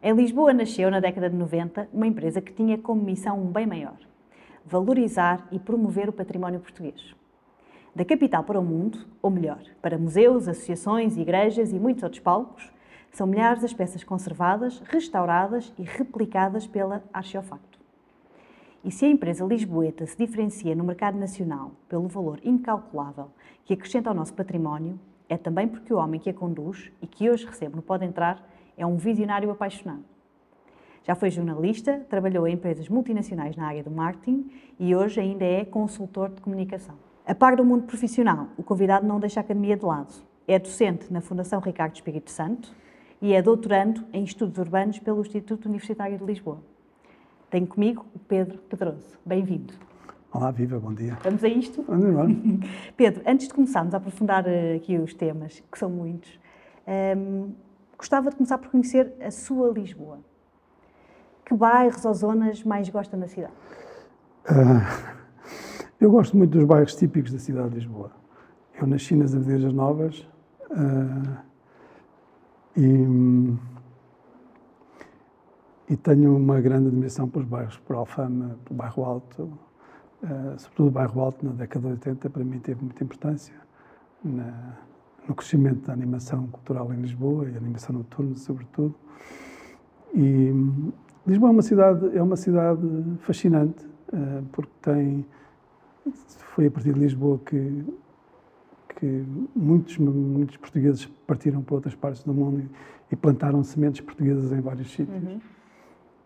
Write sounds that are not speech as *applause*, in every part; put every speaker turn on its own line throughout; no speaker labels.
Em Lisboa nasceu, na década de 90, uma empresa que tinha como missão um bem maior: valorizar e promover o património português. Da capital para o mundo, ou melhor, para museus, associações, igrejas e muitos outros palcos, são milhares as peças conservadas, restauradas e replicadas pela Archeofacto. E se a empresa lisboeta se diferencia no mercado nacional pelo valor incalculável que acrescenta ao nosso património, é também porque o homem que a conduz e que hoje recebe no Pode Entrar é um visionário apaixonado. Já foi jornalista, trabalhou em empresas multinacionais na área do marketing e hoje ainda é consultor de comunicação. A par do mundo profissional, o convidado não deixa a academia de lado. É docente na Fundação Ricardo Espírito Santo e é doutorando em Estudos Urbanos pelo Instituto Universitário de Lisboa. Tenho comigo o Pedro Pedroso. Bem-vindo.
Olá, viva, bom dia.
Vamos a isto?
Vamos embora. *laughs*
Pedro, antes de começarmos a aprofundar eh, aqui os temas, que são muitos, um, ehm, gostava de começar por conhecer a sua Lisboa. Que bairros ou zonas mais gosta na cidade? Uh,
eu gosto muito dos bairros típicos da cidade de Lisboa. Eu nasci nas Avenidas Novas uh, e, e, tenho uma grande admiração pelos bairros, por Alfama, pelo bairro Alto, uh, sobretudo o bairro Alto na década de 80, para mim teve muita importância na, no crescimento da animação cultural em Lisboa e animação noturna, sobretudo. E Lisboa é uma cidade é uma cidade fascinante uh, porque tem foi a partir de Lisboa que que muitos muitos portugueses partiram para outras partes do mundo e, e plantaram sementes portuguesas em vários sítios. Uhum.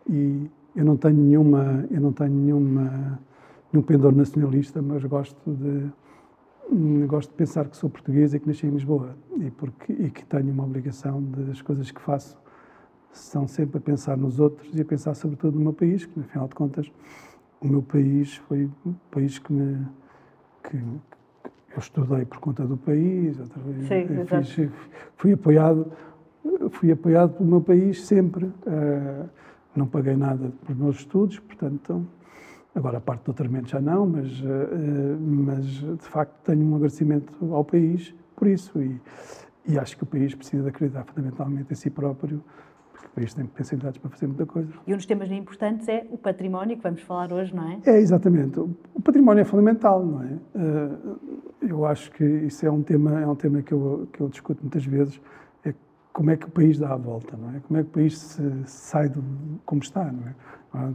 E eu não tenho nenhuma eu não tenho nenhuma nenhum pendor nacionalista, mas gosto de gosto de pensar que sou português e que nasci em Lisboa e porque e que tenho uma obrigação das coisas que faço são sempre a pensar nos outros e a pensar sobretudo no meu país, que, afinal de contas, o meu país foi um país que me. Que, eu estudei por conta do país,
Sim, fiz,
fui apoiado fui apoiado pelo meu país sempre. Uh, não paguei nada pelos meus estudos, portanto, agora a parte do doutoramento já não, mas, uh, mas de facto tenho um agradecimento ao país por isso e, e acho que o país precisa de acreditar fundamentalmente em si próprio o país tem potencialidades para fazer muita coisa.
E um dos temas importantes é o património, que vamos falar hoje, não é?
É, exatamente. O património é fundamental, não é? Eh, eu acho que isso é um tema, é um tema que eu, que eu discuto muitas vezes, é como é que o país dá a volta, não é? Como é que o país se, sai do, como está, não é?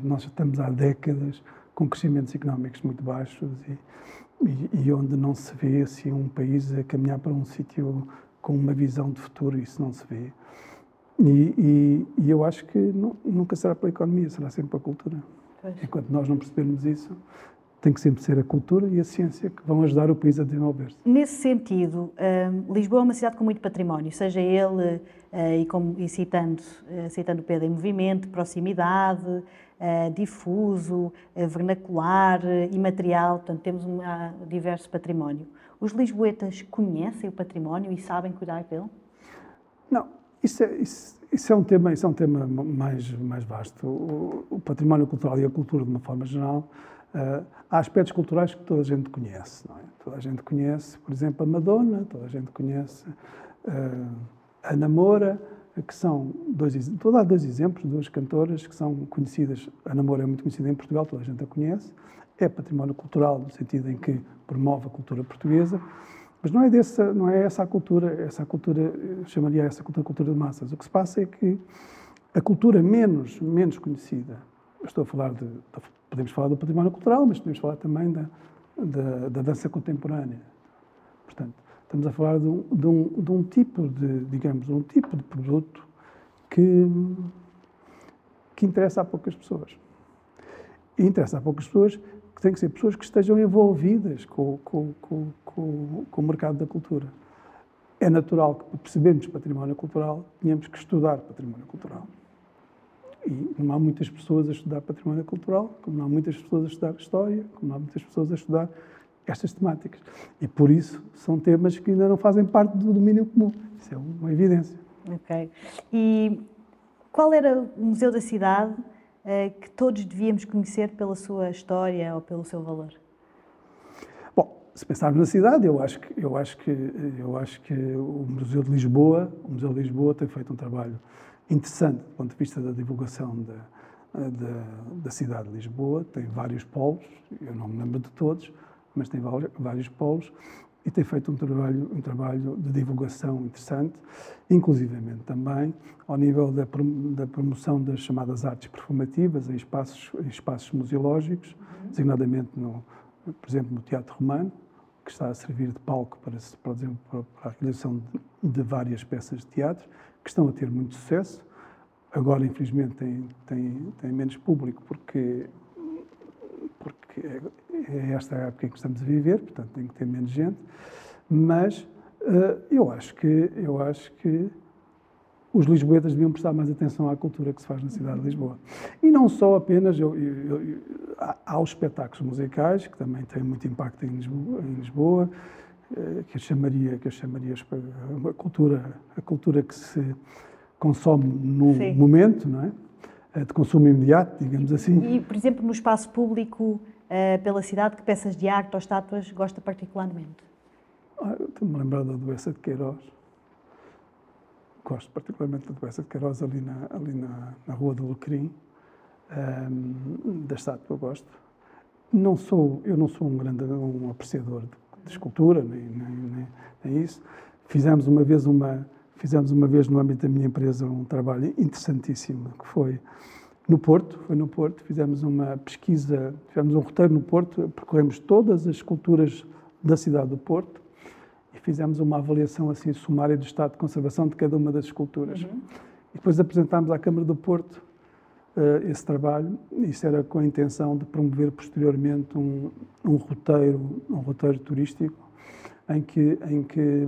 Nós estamos há décadas com crescimentos económicos muito baixos e, e, e onde não se vê assim um país a caminhar para um sítio com uma visão de futuro, isso não se vê. E, e, e eu acho que não, nunca será pela economia, será sempre pela cultura. Pois. Enquanto nós não percebermos isso, tem que sempre ser a cultura e a ciência que vão ajudar o país a desenvolver-se.
Nesse sentido, uh, Lisboa é uma cidade com muito património, seja ele, uh, e, como, e citando, uh, citando Pedro em movimento, proximidade, difuso, vernacular, imaterial, portanto temos um diverso património. Os lisboetas conhecem o património e sabem cuidar dele?
Não, isso é, isso, isso é, um tema, isso é um tema mais, mais vasto. O, o, património cultural e a cultura, de uma forma geral, uh, há aspectos culturais que toda a gente conhece. É? Toda a gente conhece, por exemplo, a Madonna, toda a gente conhece uh, a Namora, que são dois, a dar dois exemplos, duas cantoras que são conhecidas. A Namora é muito conhecida em Portugal, toda a gente a conhece. É património cultural, no sentido em que promove a cultura portuguesa. Mas não é, dessa, não é essa a cultura, essa cultura, eu chamaria essa cultura cultura de massas. O que se passa é que a cultura menos, menos conhecida, estou a falar de, podemos falar do património cultural, mas podemos falar também da, da, da dança contemporânea. Portanto, estamos a falar de um, de um, de um tipo de, digamos, um tipo de produto que, que interessa a poucas pessoas. E interessa a poucas pessoas que têm que ser pessoas que estejam envolvidas com, com, com, com, com o mercado da cultura. É natural que, para percebermos património cultural, tenhamos que estudar património cultural. E não há muitas pessoas a estudar património cultural, como não há muitas pessoas a estudar história, como não há muitas pessoas a estudar estas temáticas. E por isso são temas que ainda não fazem parte do domínio comum. Isso é uma evidência.
Ok. E qual era o museu da cidade eh, que todos devíamos conhecer pela sua história ou pelo seu valor?
Bom, se pensarmos na cidade, eu acho que eu acho que eu acho que o Museu de Lisboa, o Museu de Lisboa tem feito um trabalho interessante do ponto de vista da divulgação da, da, da cidade de Lisboa. Tem vários polos, eu não me lembro de todos, mas tem vários polos e tem feito um trabalho, um trabalho de divulgação interessante, inclusivamente também ao nível da, da promoção das chamadas artes performativas em espaços, em espaços museológicos, uhum. designadamente, no, por exemplo, no Teatro Romano, que está a servir de palco para, por exemplo, para a realização de, de, várias peças de teatro, que estão a ter muito sucesso. Agora, infelizmente, tem, tem, tem menos público porque, porque é, é esta a época em que estamos a viver, portanto tem que ter menos gente, mas uh, eu acho que eu acho que os lisboetas deviam prestar mais atenção à cultura que se faz na cidade de Lisboa. E não só apenas, eu, eu, eu, há os espetáculos musicais, que também têm muito impacto em Lisboa, em Lisboa uh, que eu chamaria, que eu chamaria a cultura, a cultura que se consome no Sim. momento, não é? Eh, de consumo imediato, digamos assim.
E, por exemplo, no espaço público, pela cidade, que peças de arte ou estátuas gosta particularmente?
Ah, Estou-me a lembrar da doença de Queiroz. Gosto particularmente da doença de Queiroz ali na, ali na, na Rua do Lucrim. Um, da estátua gosto. Não sou, eu não sou um grande um apreciador de, de escultura, nem, nem, nem, nem, isso. Fizemos uma vez uma fizemos uma vez no âmbito da minha empresa um trabalho interessantíssimo que foi no Porto, foi no Porto, fizemos uma pesquisa, fizemos um roteiro no Porto, percorremos todas as esculturas da cidade do Porto e fizemos uma avaliação assim sumária do estado de conservação de cada uma das esculturas. Uhum. E depois apresentámos à Câmara do Porto uh, esse trabalho. Isso era com a intenção de promover posteriormente um, um roteiro, um roteiro turístico em que, em que,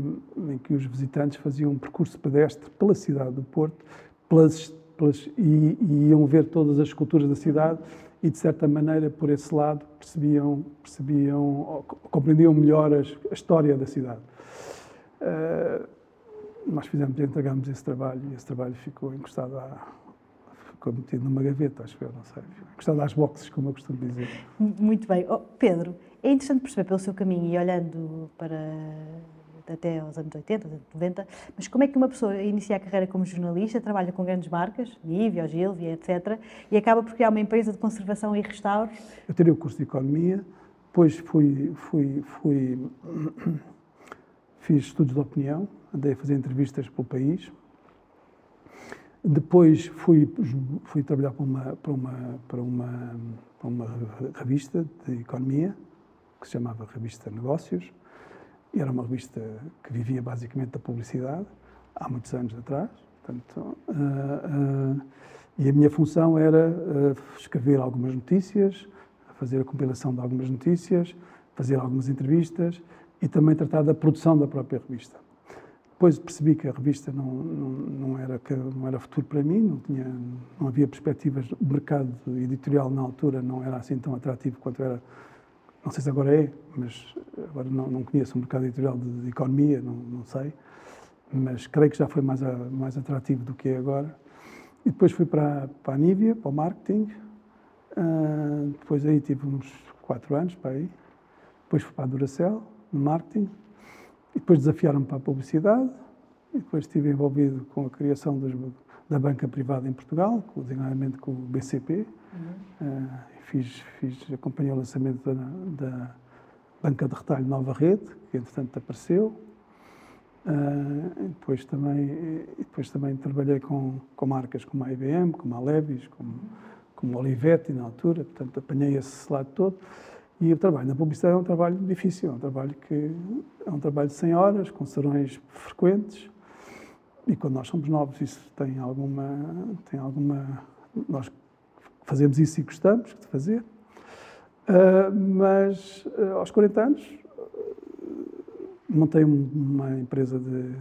em que os visitantes faziam um percurso pedestre pela cidade do Porto, pelas pelas, e, e, iam ver todas as esculturas da cidade e, de certa maneira, por esse lado, percebiam, percebiam compreendiam melhor a, a história da cidade. Uh, nós fizemos, entregamos esse trabalho e esse trabalho ficou encostado a ficou metido numa gaveta, acho eu, não sei. Encostado às boxes, como eu costumo dizer.
Muito bem. Oh, Pedro, é interessante perceber pelo seu caminho e olhando para até aos anos 80, 90, mas como é que uma pessoa inicia a carreira como jornalista, trabalha com grandes marcas, Nivea, Gilvia, etc., e acaba por criar uma empresa de conservação e restauro?
Eu tirei o curso de Economia, depois fui, fui, fui *clears throat* fiz estudos de opinião, andei a fazer entrevistas pelo país, depois fui, fui trabalhar para uma, para, uma, para, uma, para uma revista de economia, que se chamava Revista Negócios. Era uma revista que vivia basicamente da publicidade, há muitos anos atrás. Portanto, uh, uh, e a minha função era uh, escrever algumas notícias, fazer a compilação de algumas notícias, fazer algumas entrevistas e também tratar da produção da própria revista. Depois percebi que a revista não, não, não, era, não era futuro para mim, não, tinha, não havia perspectivas. O mercado editorial na altura não era assim tão atrativo quanto era não sei se agora é, mas agora não, não conheço o mercado editorial de, de economia, não, não, sei, mas creio que já foi mais, a, mais atrativo do que é agora. E depois fui para, para a Nívia, para o marketing, uh, depois aí tive uns quatro anos para aí, depois fui para a Duracell, no marketing, e depois desafiaram-me para a publicidade, e depois estive envolvido com a criação dos, da banca privada em Portugal, designadamente com o BCP, uhum. uh, fiz, fiz, acompanhei o lançamento da, da, banca de retalho Nova Rede, que entretanto apareceu. Uh, depois, também, depois também trabalhei com, com marcas como a IBM, como a Levis, como, como a Olivetti na altura, portanto apanhei esse lado todo. E o trabalho na publicidade é um trabalho difícil, é um trabalho que é um trabalho de 100 horas, com serões frequentes. E quando nós somos novos, isso tem alguma, tem alguma, nós fazemos isso e gostamos de fazer. Uh, mas uh, aos 40 anos uh, montei uma empresa de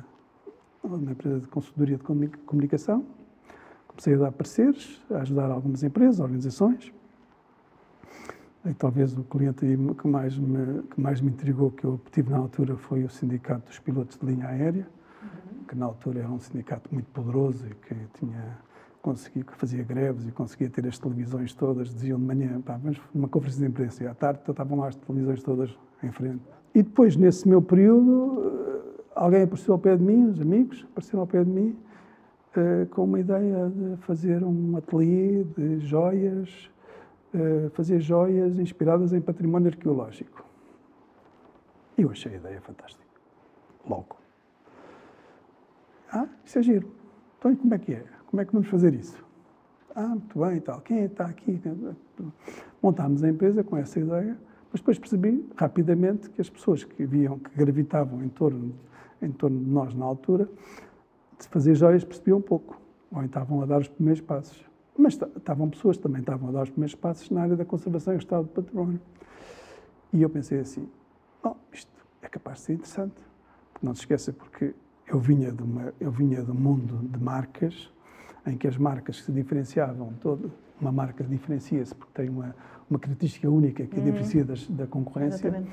uma empresa de consultoria de comunicação. Comecei a dar pareceres, a ajudar algumas empresas, organizações. E talvez o cliente que mais me que mais me intrigou que eu tive na altura foi o sindicato dos pilotos de linha aérea, uhum. que na altura era um sindicato muito poderoso e que tinha conseguia, fazia greves e conseguia ter as televisões todas, diziam de manhã, pá, vamos uma conferência de imprensa, e à tarde estavam lá as televisões todas em frente. E depois, nesse meu período, eh, alguém apareceu ao pé de mim, os amigos apareceram ao pé de mim, uh, com uma ideia de fazer um ateliê de joias, uh, fazer joias inspiradas em património arqueológico. E eu achei a ideia fantástica. Logo. Ah, isso é giro. Então, como é que é? Como é que vamos fazer isso? Ah, muito bem e tal. Quem é está aqui? Montámos a empresa com essa ideia, mas depois percebi rapidamente que as pessoas que viam, que gravitavam em torno, em torno de nós na altura, de fazer joias percebiam pouco, ou estavam a dar os primeiros passos. Mas estavam pessoas que também estavam a dar os primeiros passos na área da conservação e estado do património. E eu pensei assim, oh, isto é capaz de ser interessante. Porque não se esqueça, porque eu vinha de, uma, eu vinha de um mundo de marcas, em que as marcas se diferenciavam, todo, uma marca diferencia-se porque tem uma, uma característica única que a uhum. diferencia das, da concorrência. Exatamente.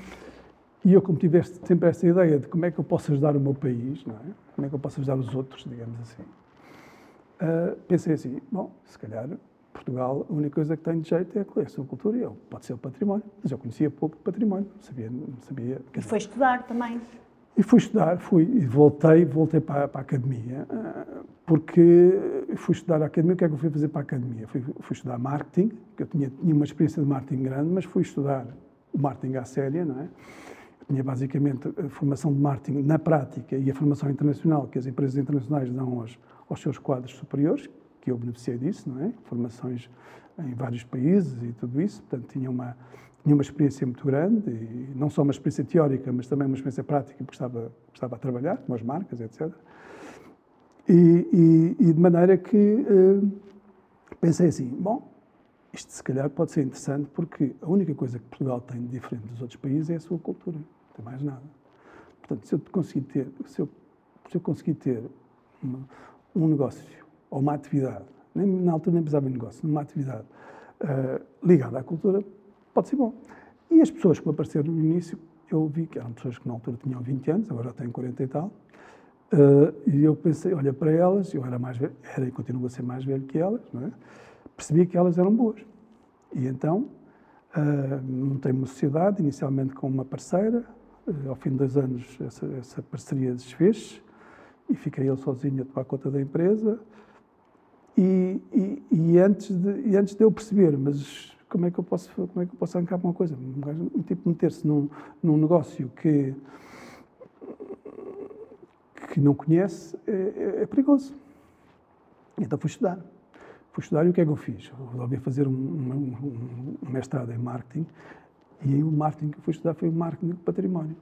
E eu, como tiveste sempre essa ideia de como é que eu posso ajudar o meu país, não é? como é que eu posso ajudar os outros, digamos assim, uh, pensei assim, bom, se calhar Portugal, a única coisa que tem de jeito é a sua cultura, eu, pode ser o património, mas eu conhecia pouco de património, sabia, sabia.
E foi estudar também.
E fui estudar, fui, e voltei, voltei para, para, a academia, ah, porque fui estudar a academia. O que é que eu fui fazer para a academia? Fui, fui estudar marketing, que eu tinha, tinha uma experiência de marketing grande, mas fui estudar o marketing à séria, não é? Eu tinha basicamente a formação de marketing na prática e a formação internacional que as empresas internacionais dão aos, aos seus quadros superiores, que eu beneficiei disso, não é? Formações em vários países e tudo isso, portanto tinha uma tinha uma experiência muito grande, e não só uma experiência teórica, mas também uma experiência prática, porque estava, estava a trabalhar com as marcas, etc. E, e, e de maneira que uh, pensei assim, bom, isto se calhar pode ser interessante porque a única coisa que Portugal tem de diferente dos outros países é a sua cultura, não tem mais nada. Portanto, se eu conseguir ter, se eu, se eu conseguir ter uma, um negócio ou uma atividade, nem, na altura nem precisava de negócio, uma atividade uh, ligada à cultura, pode ser bom. E as pessoas que apareceram no início, eu vi que eram pessoas que na altura tinham 20 anos, agora têm 40 e tal, uh, e eu pensei, olha para elas, eu era mais velho, era e continuo a ser mais velho que elas, é? percebi que elas eram boas. E então uh, montei uma sociedade, inicialmente com uma parceira, uh, ao fim de dois anos essa, essa parceria desfez e fiquei eu sozinho a tomar conta da empresa. E, e, e, antes de, e antes de eu perceber, mas como é que eu posso, como é que eu posso arrancar uma coisa? Um tipo meter-se num, num negócio que, que não conhece é, é, é, perigoso. Então fui estudar. Fui estudar e o que é que eu fiz? Eu resolvi fazer um, um, um mestrado em marketing e o marketing que fui estudar foi o marketing do património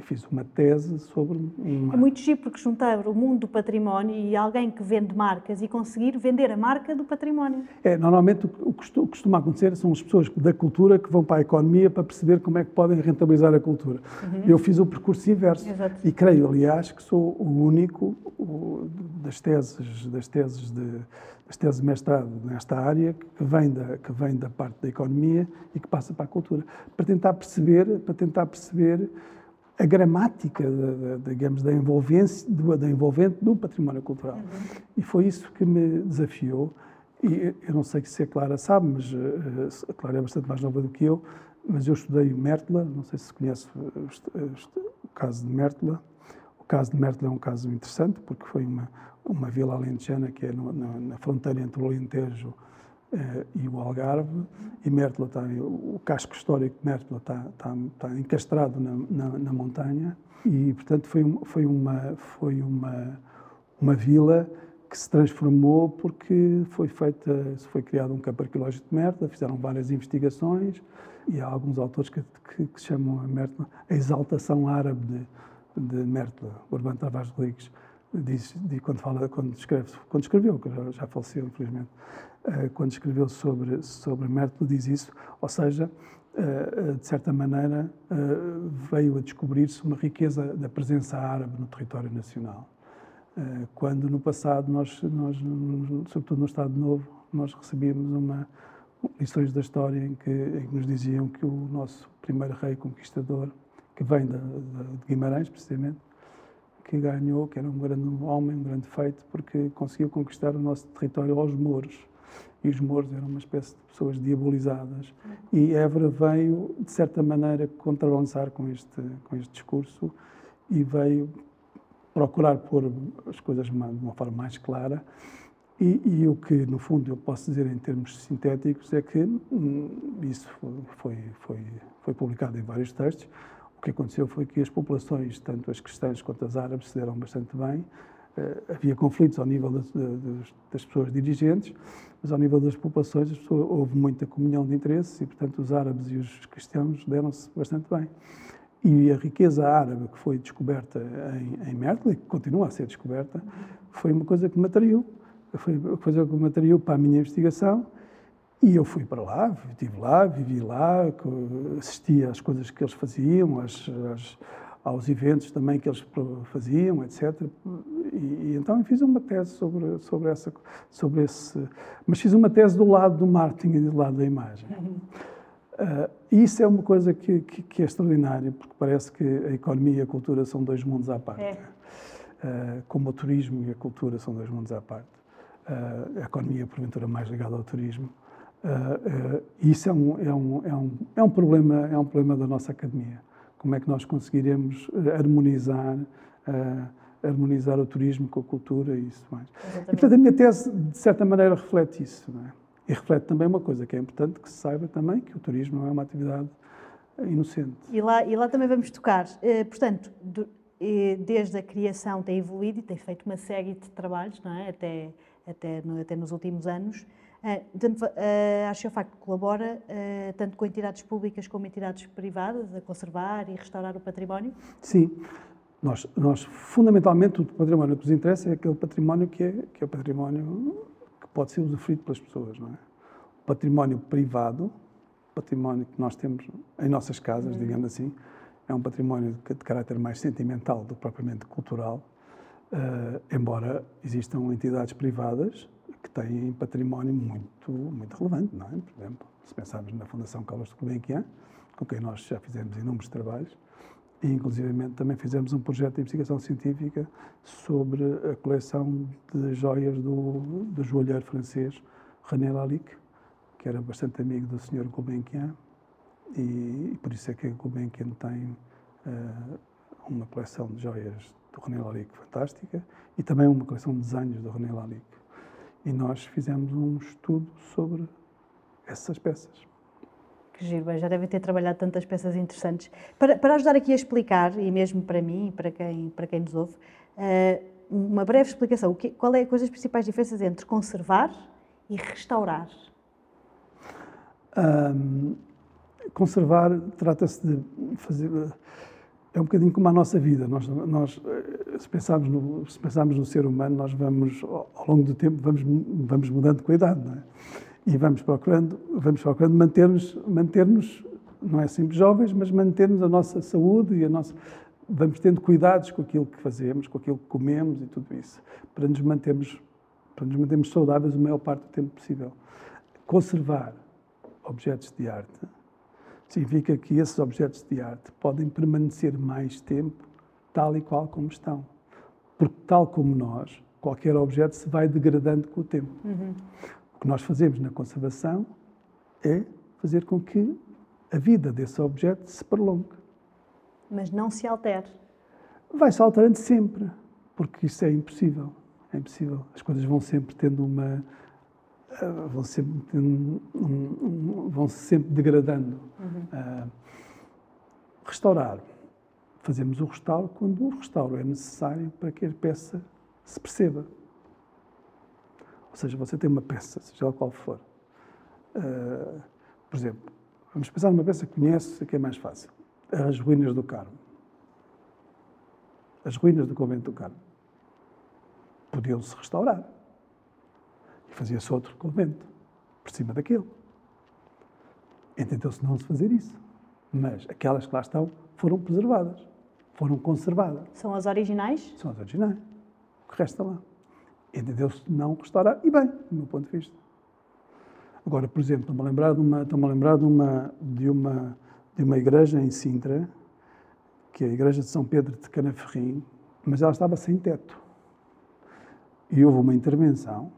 e fiz uma tese sobre uma...
É muito giro porque juntar o mundo do património e alguém que vende marcas e conseguir vender a marca do património.
É, normalmente o que costuma acontecer são as pessoas da cultura que vão para a economia para perceber como é que podem rentabilizar a cultura. Uhum. Eu fiz o percurso inverso Exato. e creio, aliás, que sou o único o, das teses, das teses de das teses de mestrado nesta área que vem da que vem da parte da economia e que passa para a cultura para tentar perceber para tentar perceber a gramática, da, da, digamos, da envolvência, do, da envolvente do património cultural. Uhum. E foi isso que me desafiou. E eu não sei se a Clara sabe, mas uh, a Clara é bastante mais nova do que eu, mas eu estudei Mértola, não sei se conhece o caso de Mértola. O caso de Mértola é um caso interessante, porque foi uma, uma vila alentejana que é no, na, na fronteira entre o Alentejo e o Algarve, e Mértola está, o casco histórico de Mértola está, está, está encastrado na, na, na, montanha, e portanto foi, foi, uma, foi uma, uma vila que se transformou porque foi feita, foi criado um campo arqueológico de Mértola, fizeram várias investigações, e há alguns autores que, que, que chamam a Mértola a exaltação árabe de, de Mértola, Urbano Tavares Rodrigues, diz, quando, fala, quando, escreve, quando escreveu, que já, já faleceu, infelizmente, eh, quando escreveu sobre, sobre Mértola, diz isso, ou seja, eh, eh, de certa maneira, veio a descobrir-se uma riqueza da presença árabe no território nacional. Quando no passado, nós, nós, sobretudo no Estado Novo, nós recebíamos uma, lições da história em que, em que nos diziam que o nosso primeiro rei conquistador, que vem de, de Guimarães, precisamente, que ganhou, que era um grande homem, um grande feito, porque conseguiu conquistar o nosso território aos mouros e os mouros eram uma espécie de pessoas diabolizadas. E Évora veio, de certa maneira, contrabalançar com este, com este discurso e veio procurar pôr as coisas de uma, forma mais clara. E, e, o que, no fundo, eu posso dizer em termos sintéticos é que hum, isso foi, foi, foi publicado em vários textos. O que aconteceu foi que as populações, tanto as cristãs quanto as árabes, se deram bastante bem. Uh, havia conflitos ao nível das, das, pessoas dirigentes, mas ao nível das populações pessoas, houve muita comunhão de interesses e, portanto, os árabes e os cristãos deram-se bastante bem. E a riqueza árabe que foi descoberta em, em Merkel, e que continua a ser descoberta, foi uma coisa que me atraiu. Foi uma coisa que me atraiu para a minha investigação. E eu fui para lá, estive lá, vivi lá, assisti às coisas que eles faziam, às, às, aos eventos também que eles faziam, etc. E, e então fiz uma tese sobre, sobre, essa, sobre esse. Mas fiz uma tese do lado do marketing e do lado da imagem. Uhum. Uh, isso é uma coisa que, que, que, é extraordinária, porque parece que a economia e a cultura são dois mundos à parte. É. Uh, como o turismo e a cultura são dois mundos à parte. Uh, a economia, porventura, mais ligada ao turismo. Isso é um, é, um, é, um, é, um problema, é um problema da nossa academia. Como é que nós conseguiremos harmonizar, harmonizar o turismo com a cultura e isso mais. E, portanto, a minha tese, de certa maneira, reflete isso. É? E reflete também uma coisa que é importante que se saiba também, que o turismo não é uma atividade inocente.
E lá, e lá também vamos tocar. Eh, portanto, do, eh, desde a criação tem evoluído e tem feito uma série de trabalhos, não é? até, até, no, até nos últimos anos. Uh, tanto, uh, a Archeofacto colabora uh, tanto com entidades públicas como entidades privadas a conservar e restaurar o património?
Sim. Nós, nós fundamentalmente, o património que nos interessa é aquele património que é, que é o património pode ser usufruído pelas pessoas. Não é? O património privado, património que nós temos em nossas casas, uhum. digamos assim, é um património de, de, caráter mais sentimental do que propriamente cultural, uh, embora existam entidades privadas que têm património muito, muito relevante, não é? Por exemplo, se pensarmos na Fundação Carlos de Gulbenkian, com quem nós já fizemos inúmeros trabalhos, e, inclusivamente, também fizemos um projeto de investigação científica sobre a coleção de joias do, do joalheiro francês René Lalique, que era bastante amigo do Sr. Gulbenkian, e, e, por isso é que Gulbenkian tem uh, uma coleção de joias do René Lalique fantástica e também uma coleção de desenhos do René Lalique. E nós fizemos um estudo sobre essas peças.
Que giro, já devem ter trabalhado tantas peças interessantes. Para, para ajudar aqui a explicar, e mesmo para mim e para quem, para quem nos ouve, uh, uma breve explicação. Que, qual é quais as principais diferenças entre conservar e restaurar?
Um, conservar trata-se de fazer. É um bocadinho como a nossa vida. Nós, nós se, pensarmos no, se pensarmos no ser humano, nós vamos, ao longo do tempo, vamos, vamos mudando a idade, não é? e vamos procurando, vamos procurando manter-nos, manter-nos, não é sempre jovens, mas mantermos a nossa saúde e a nossa vamos tendo cuidados com aquilo que fazemos, com aquilo que comemos e tudo isso, para nos mantermos para nos mantermos saudáveis a maior parte do tempo possível. Conservar objetos de arte significa que esses objetos de arte podem permanecer mais tempo tal e qual como estão. Porque, tal como nós, qualquer objeto se vai degradando com o tempo. Uhum. O que nós fazemos na conservação é fazer com que a vida desse objeto se prolongue.
Mas não se altere.
Vai se alterando sempre, porque isso é impossível. É impossível. As coisas vão sempre tendo uma. Vão sempre, um, um, vão -se sempre degradando. Uhum. Uh, restaurar. Fazemos o restauro quando o restauro é necessário para que a peça se perceba. Ou seja, você tem uma peça, seja ela qual for. Uh, por exemplo, vamos pensar numa peça que conhece, que é mais fácil. As ruínas do Carmo. As ruínas do convento do Carmo. Podiam-se restaurar. E fazia-se outro convento por cima daquele. Entendeu-se não se fazer isso. Mas aquelas que lá estão foram preservadas, foram conservadas.
São as originais?
São as originais. O que resta lá entendeu-se não restaurar, e bem, do meu ponto de vista. Agora, por exemplo, estou-me a lembrar, de uma, estou a lembrar de, uma, de, uma, de uma igreja em Sintra, que é a igreja de São Pedro de Canaferrim, mas ela estava sem teto. E houve uma intervenção,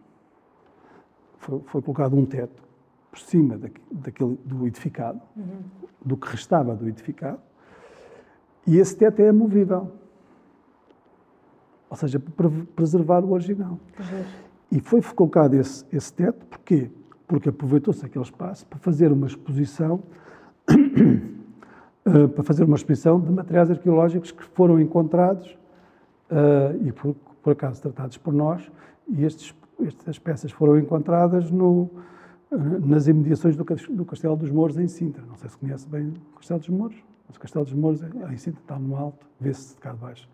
foi, foi colocado um teto por cima daquele, do edificado, uhum. do que restava do edificado, e esse teto é amovível. ou seja, para preservar o original. E foi colocado esse, esse teto, porquê? Porque aproveitou-se aquele espaço para fazer uma exposição uh, *coughs* para fazer uma exposição de materiais arqueológicos que foram encontrados uh, e por, por, acaso tratados por nós e estes, estas peças foram encontradas no, uh, nas imediações do, Castelo dos Mouros em Sintra. Não sei se conhece bem o Castelo dos Mouros, mas o Castelo dos Mouros é, em Sintra está no alto, vê-se de cá de baixo.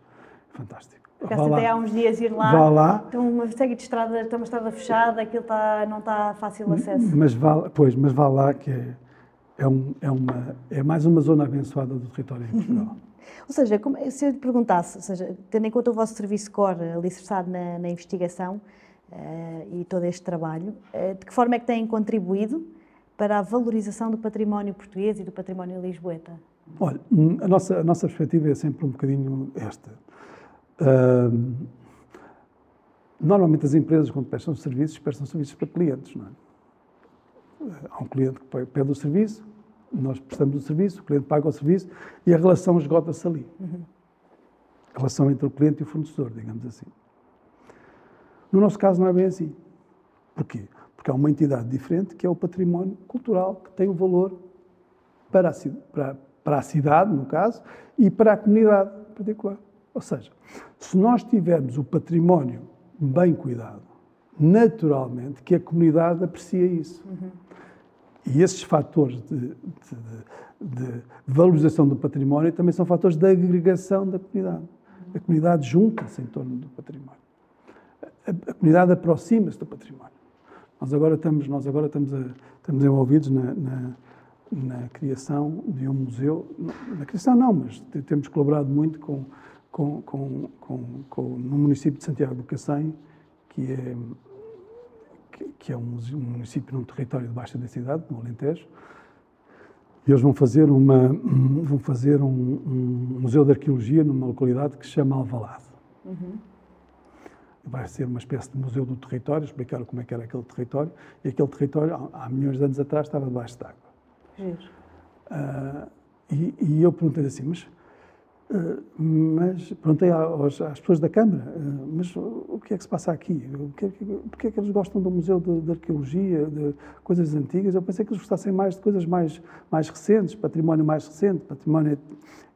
Fantástico.
Ficaste até há uns dias ir lá.
Vá lá.
Tem uma segue de estrada, tem uma estrada fechada, aquilo está, não está fácil acesso.
Mas vá, pois, mas vá lá que é, é, um, é, uma, é mais uma zona abençoada do território em Portugal. *laughs*
ou seja, como, se eu lhe perguntasse, seja, tendo em conta o vosso serviço core alicerçado na, na investigação e todo este trabalho, uh, de que forma é que têm contribuído para a valorização do património português e do património lisboeta?
Olha, a nossa, a nossa perspectiva é sempre um bocadinho esta. Uh, normalmente as empresas, quando prestam serviços, prestam serviços para clientes, não é? Há um cliente que pede o serviço, nós prestamos o serviço, o cliente paga o serviço e a relação esgota-se ali. Uhum. A relação entre o cliente e o fornecedor, digamos assim. No nosso caso não é bem assim. Porquê? Porque há uma entidade diferente que é o património cultural, que tem o um valor para a, para, para a cidade, no caso, e para a comunidade em particular. Ou seja, se nós tivermos o património bem cuidado, naturalmente que a comunidade aprecia isso. Uhum. E esses fatores de, de, de, valorização do património também são fatores de agregação da comunidade. A comunidade junta-se em torno do património. A, a comunidade aproxima-se do património. Nós agora estamos, nós agora estamos, a, estamos envolvidos na, na, na, criação de um museu. Na criação não, mas temos colaborado muito com, com, com, com, com no município de Santiago do Cacém, que é que é um município num território de baixa densidade, no Alentejo, e eles vão fazer, uma, vão fazer um, um museu de arqueologia numa localidade que se chama Alvalade. Uhum. Vai ser uma espécie de museu do território, explicar como é que era aquele território, e aquele território, há milhões de anos atrás, estava debaixo d'água. Uh, e, e eu perguntei assim, mas mas perguntei às, pessoas da Câmara, uh, mas o que é que se passa aqui? Porquê, porquê é que eles gostam do Museu de, de, Arqueologia, de coisas antigas? Eu pensei que eles gostassem mais de coisas mais, mais recentes, património mais recente, património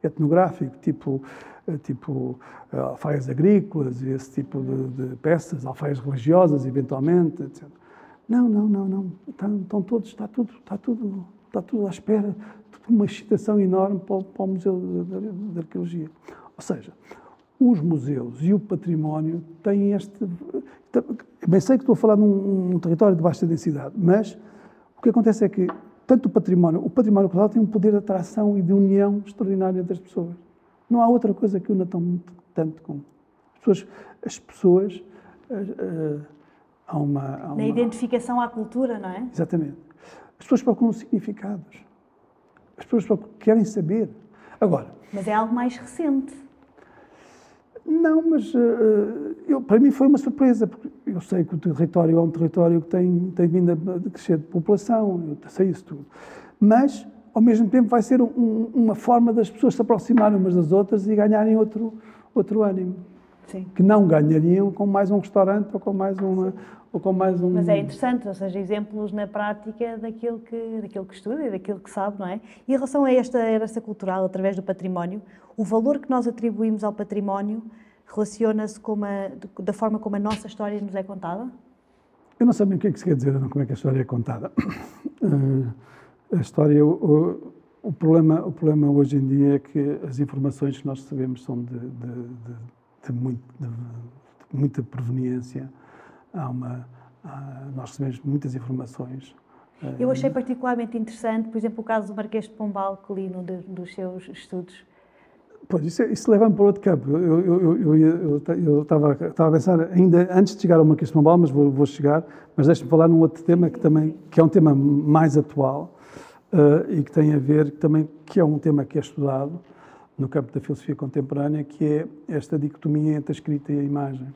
etnográfico, tipo, uh, tipo alfaias agrícolas e esse tipo de, de, peças, alfaias religiosas, eventualmente, etc. Não, não, não, não. Estão, estão todos, está tudo, está tudo, está tudo à espera uma excitação enorme para o, para o Museu de, Arqueologia. Ou seja, os museus e o património têm este. Bem sei que estou a falar num, num território de baixa densidade, mas o que acontece é que tanto o património, o património cultural tem um poder de atração e de união extraordinário entre as pessoas. Não há outra coisa que una tão, tanto como as pessoas. As pessoas uh, há uma, há
uma... Na identificação à cultura, não é?
Exatamente. As pessoas procuram significados. As pessoas querem saber. Agora.
Mas é algo mais recente.
Não, mas uh, eu, para mim foi uma surpresa, porque eu sei que o território é um território que tem, tem vindo a crescer de população, eu sei isso tudo. Mas, ao mesmo tempo, vai ser um, uma forma das pessoas se aproximarem umas das outras e ganharem outro, outro ânimo. Sim. Que não ganhariam com mais um restaurante ou com mais uma, ou mais um...
Mas é interessante, ou seja, exemplos na prática daquilo que, daquilo que estuda e daquilo que sabe, não é? E em relação a esta herança cultural, através do património, o valor que nós atribuímos ao património relaciona-se da forma como a nossa história nos é contada?
Eu não sei bem o que é que se quer dizer, não, como é que a história é contada. Uh, *coughs* a história, o, o, problema, o problema hoje em dia é que as informações que nós recebemos são de, de, de, de, muito, de muita proveniência há uma, há, nós recebemos muitas informações.
Eu achei particularmente interessante, por exemplo, o caso do Marquês de Pombal, que li num dos seus estudos.
Pois, isso, isso leva-me para outro campo. Eu, eu, eu, eu, eu estava, estava a pensar, ainda antes de chegar ao Marquês de Pombal, mas vou, vou chegar, mas deixe-me falar num outro tema que também, que é um tema mais atual uh, e que tem a ver também, que é um tema que é estudado no campo da filosofia contemporânea, que é esta dicotomia entre a escrita e a imagem.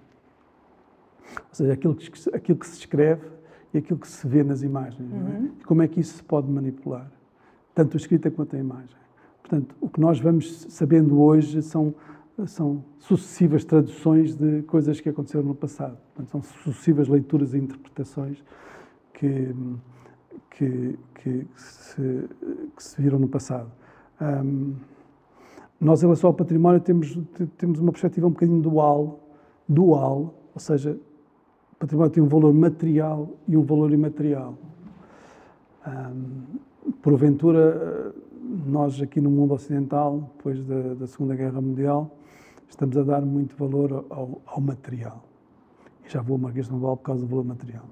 Ou seja, aquilo que, aquilo que se escreve e aquilo que se vê nas imagens. É? Uhum. É? Como é que isso se pode manipular? Tanto a escrita quanto a imagem. Portanto, o que nós vamos sabendo hoje são são sucessivas traduções de coisas que aconteceram no passado. Portanto, são sucessivas leituras e interpretações que, que, que, se, que se viram no passado. Um, nós, em relação ao património, temos, temos uma perspectiva um bocadinho dual, dual, ou seja, o património tem um valor material e um valor imaterial. Porventura, nós aqui no mundo ocidental, depois da, da Segunda Guerra Mundial, estamos a dar muito valor ao, ao material. E já vou a Marquês de Pombal por causa do valor material.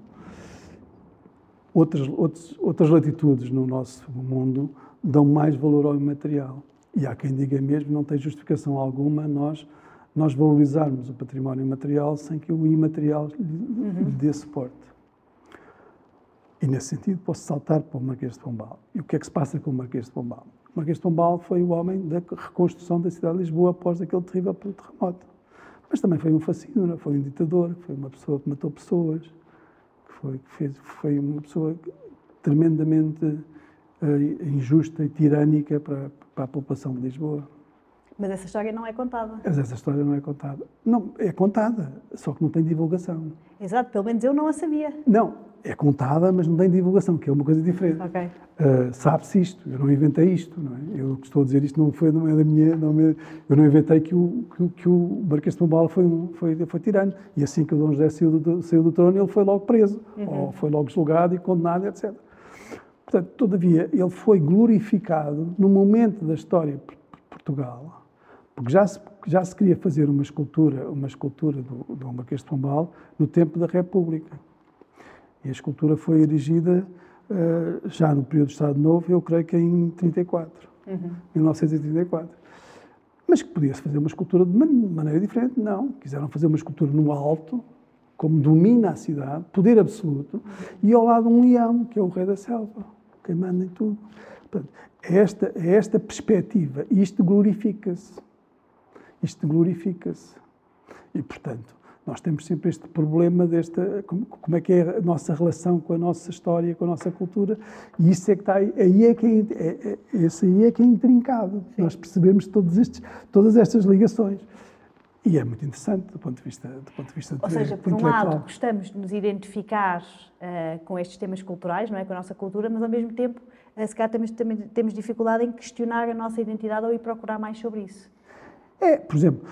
Outras, outras, outras latitudes no nosso mundo dão mais valor ao imaterial. E há quem diga mesmo, não tem justificação alguma nós, nós valorizarmos o património imaterial sem que o imaterial lhe, lhe dê suporte. E nesse sentido posso saltar para o Marquês de Pombal. E o que é que se passa com o Marquês de Pombal? Marquês de Pombal foi o homem da reconstrução da cidade de Lisboa após aquele terrível terremoto. Mas também foi um fascínio, foi um ditador, foi uma pessoa que matou pessoas, que foi, que fez, foi uma pessoa tremendamente uh, injusta e tirânica para, para a população de Lisboa.
Mas essa história não é contada.
Mas essa história não é contada. Não, é contada, só que não tem divulgação.
Exato, pelo menos eu não a sabia.
Não, é contada, mas não tem divulgação, que é uma coisa diferente.
Ok.
Uh, Sabe-se isto, eu não inventei isto, não é? Eu estou a dizer isto não foi não é da minha, não é, eu não inventei que o, que, que o Marquês de Pombal foi, um, foi, foi tirano. E assim que o Dom José saiu do, saiu do trono, ele foi logo preso, uhum. ou foi logo julgado e condenado, etc. Portanto, todavia, ele foi glorificado no momento da história de Portugal, porque já se, já se queria fazer uma escultura, uma escultura do, do Marquês de Pombal no tempo da República. E a escultura foi erigida uh, já no período do Estado Novo, eu creio que em 34, uhum. 1934. Mas que podia-se fazer uma escultura de maneira diferente? Não. Quiseram fazer uma escultura no alto, como domina a cidade, poder absoluto, e ao lado um leão, que é o rei da selva quem manda em tudo. Portanto, é esta, é esta perspectiva, e isto glorifica-se. Isto glorifica-se. E, portanto, nós temos sempre este problema desta, como, como, é que é a nossa relação com a nossa história, com a nossa cultura, e isso é que está aí, aí é que é, é, é, esse aí é que é intrincado. Sim. Nós percebemos todos estes, todas estas ligações. E é muito interessante do ponto de vista do ponto de vista
Ou seja, por um lado, gostamos de nos identificar uh, com estes temas culturais, não é, com a nossa cultura, mas ao mesmo tempo, uh, se calhar temos, também temos dificuldade em questionar a nossa identidade ou ir procurar mais sobre isso.
É, por exemplo,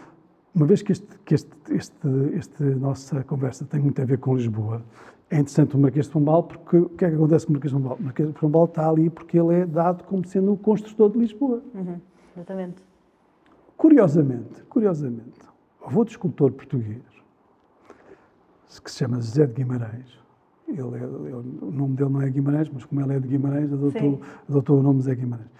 uma vez que, este, que este, este, este nossa conversa tem muito a ver com Lisboa, é interessante o Marquês de Pombal, porque o que é que acontece com o Marquês de Pombal? O Marquês de Pombal está ali porque ele é dado como sendo o construtor de Lisboa.
Uhum, exatamente.
Curiosamente, curiosamente, avô de escultor português, que se chama José de Guimarães. Ele é, ele, o nome dele não é Guimarães, mas como ele é de Guimarães, adotou, adotou o nome José Guimarães,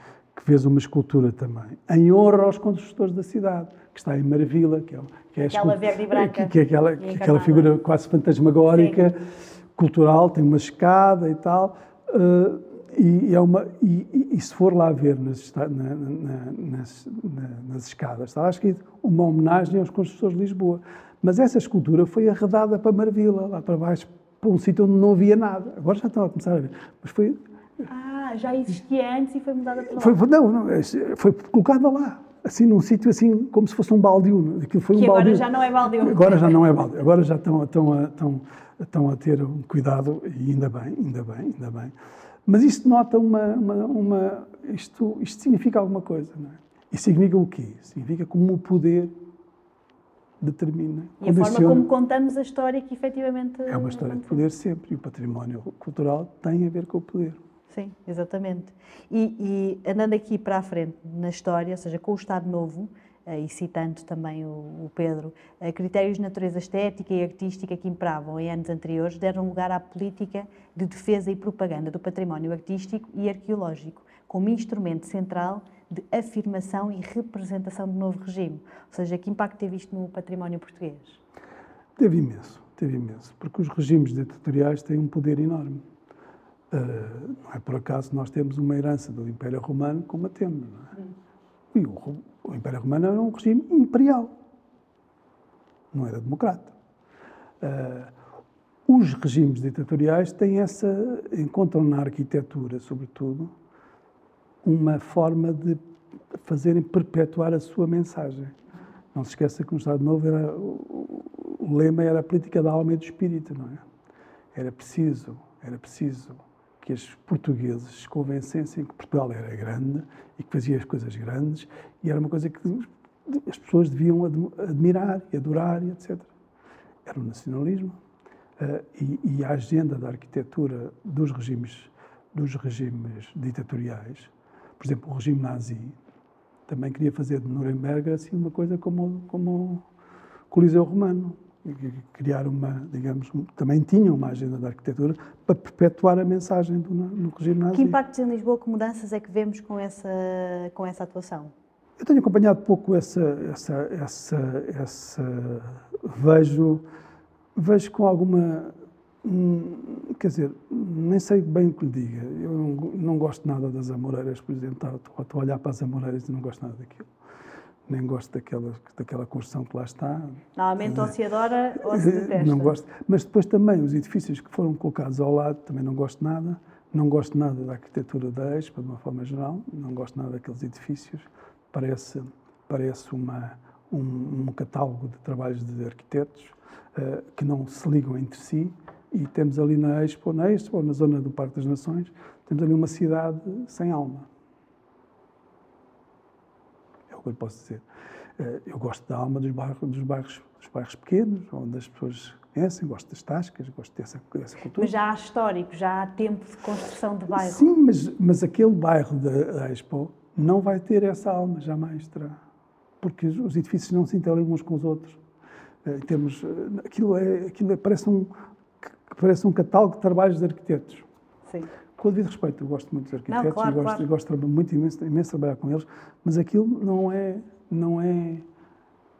que fez uma escultura também, em honra aos construtores da cidade, que está em Marvila, que é, *laughs*
que é aquela branca.
Que, é aquela, que é aquela figura quase fantasmagórica, Sim. cultural, tem uma escada e tal. Uh, e, é uma, e, e, se for lá ver nas, na, na, nas, nas escadas, está lá escrito uma homenagem aos construtores de Lisboa. Mas essa escultura foi arredada para Marvila, lá para baixo, para um sítio onde não havia nada. Agora já estão a começar a ver. Mas foi.
Ah, já existia antes e foi mudada para lá.
Foi, não, não, foi colocada lá. Assim, num sítio assim, como se fosse um baldio.
Aquilo foi que um agora baldio. já não é baldio.
Agora já não é baldio. Agora já estão, estão, a, estão, estão a ter um cuidado, e ainda bem, ainda bem, ainda bem. Mas isto nota uma, uma, uma isto, isto significa alguma coisa, não é? E significa o quê? Significa como o poder determina.
E a forma como contamos a história que efetivamente.
É uma história de poder sempre. E o património cultural tem a ver com o poder.
Sim, exatamente. E, e andando aqui para a frente na história, ou seja, com o Estado Novo, eh, e citando também o, Pedro, eh, critérios de natureza estética e artística que imperavam em anos anteriores deram lugar à política de defesa e propaganda do património artístico e arqueológico, como instrumento central de afirmação e representação do novo regime. Ou seja, que impacto teve isto no património português?
Teve imenso, teve imenso, porque os regimes ditatoriais têm um poder enorme. Uh, não é por acaso nós temos uma herança do Império Romano como a temos. É? Hum. E o, o Império Romano era um regime imperial, não era democrata. Uh, os regimes ditatoriais têm essa, encontram na arquitetura, sobretudo, uma forma de fazerem perpetuar a sua mensagem. Não se esqueça que no Estado Novo era, o, o lema era a política da alma e do espírito, não é? Era preciso, era preciso que os portugueses se convencessem que Portugal era grande e que fazia as coisas grandes e era uma coisa que as pessoas deviam admirar e adorar e etc. Era o nacionalismo uh, e, e, a agenda da arquitetura dos regimes, dos regimes ditatoriais. Por exemplo, o regime nazi também queria fazer de Nuremberg assim uma coisa como, como o Coliseu Romano criar uma, digamos, também tinha uma agenda da arquitetura para perpetuar a mensagem do, no regime nazi.
Que impactos em Lisboa, que mudanças é que vemos com essa, com essa atuação?
Eu tenho acompanhado pouco essa, essa, essa, essa vejo, vejo com alguma, hum, quer dizer, nem sei bem o que lhe diga. Eu não, não gosto nada das Amoreiras, por exemplo, estou, estou a olhar para as Amoreiras e não gosto nada daquilo nem gosto daquela, daquela construção que lá está.
Normalmente ou se adora ou se *laughs* detesta.
Não gosto. Mas depois também os edifícios que foram colocados ao lado, também não gosto nada. Não gosto nada da arquitetura da Expo, de uma forma geral. Não gosto nada daqueles edifícios. Parece, parece uma, um, um catálogo de trabalhos de arquitetos uh, que não se ligam entre si. E temos ali na Expo, na Expo, na zona do Parque das Nações, temos ali uma cidade sem alma que eu posso dizer. Eh, eu gosto da alma dos bairros, dos bairros, dos bairros pequenos, onde as pessoas conhecem, gosto das tascas, gosto dessa, dessa cultura.
Mas já há histórico, já há tempo de construção de bairro.
Sim, mas, mas aquele bairro da Expo não vai ter essa alma, jamais terá. Porque os edifícios não se interligam uns com os outros. Eh, em termos, eh, aquilo, é, aquilo é, parece, um, parece um catálogo de trabalhos de arquitetos.
Sim
com o devido respeito, eu gosto muito dos arquitetos,
não, claro,
gosto,
claro.
gosto muito imenso, imenso trabalhar com eles, mas aquilo não é, não é,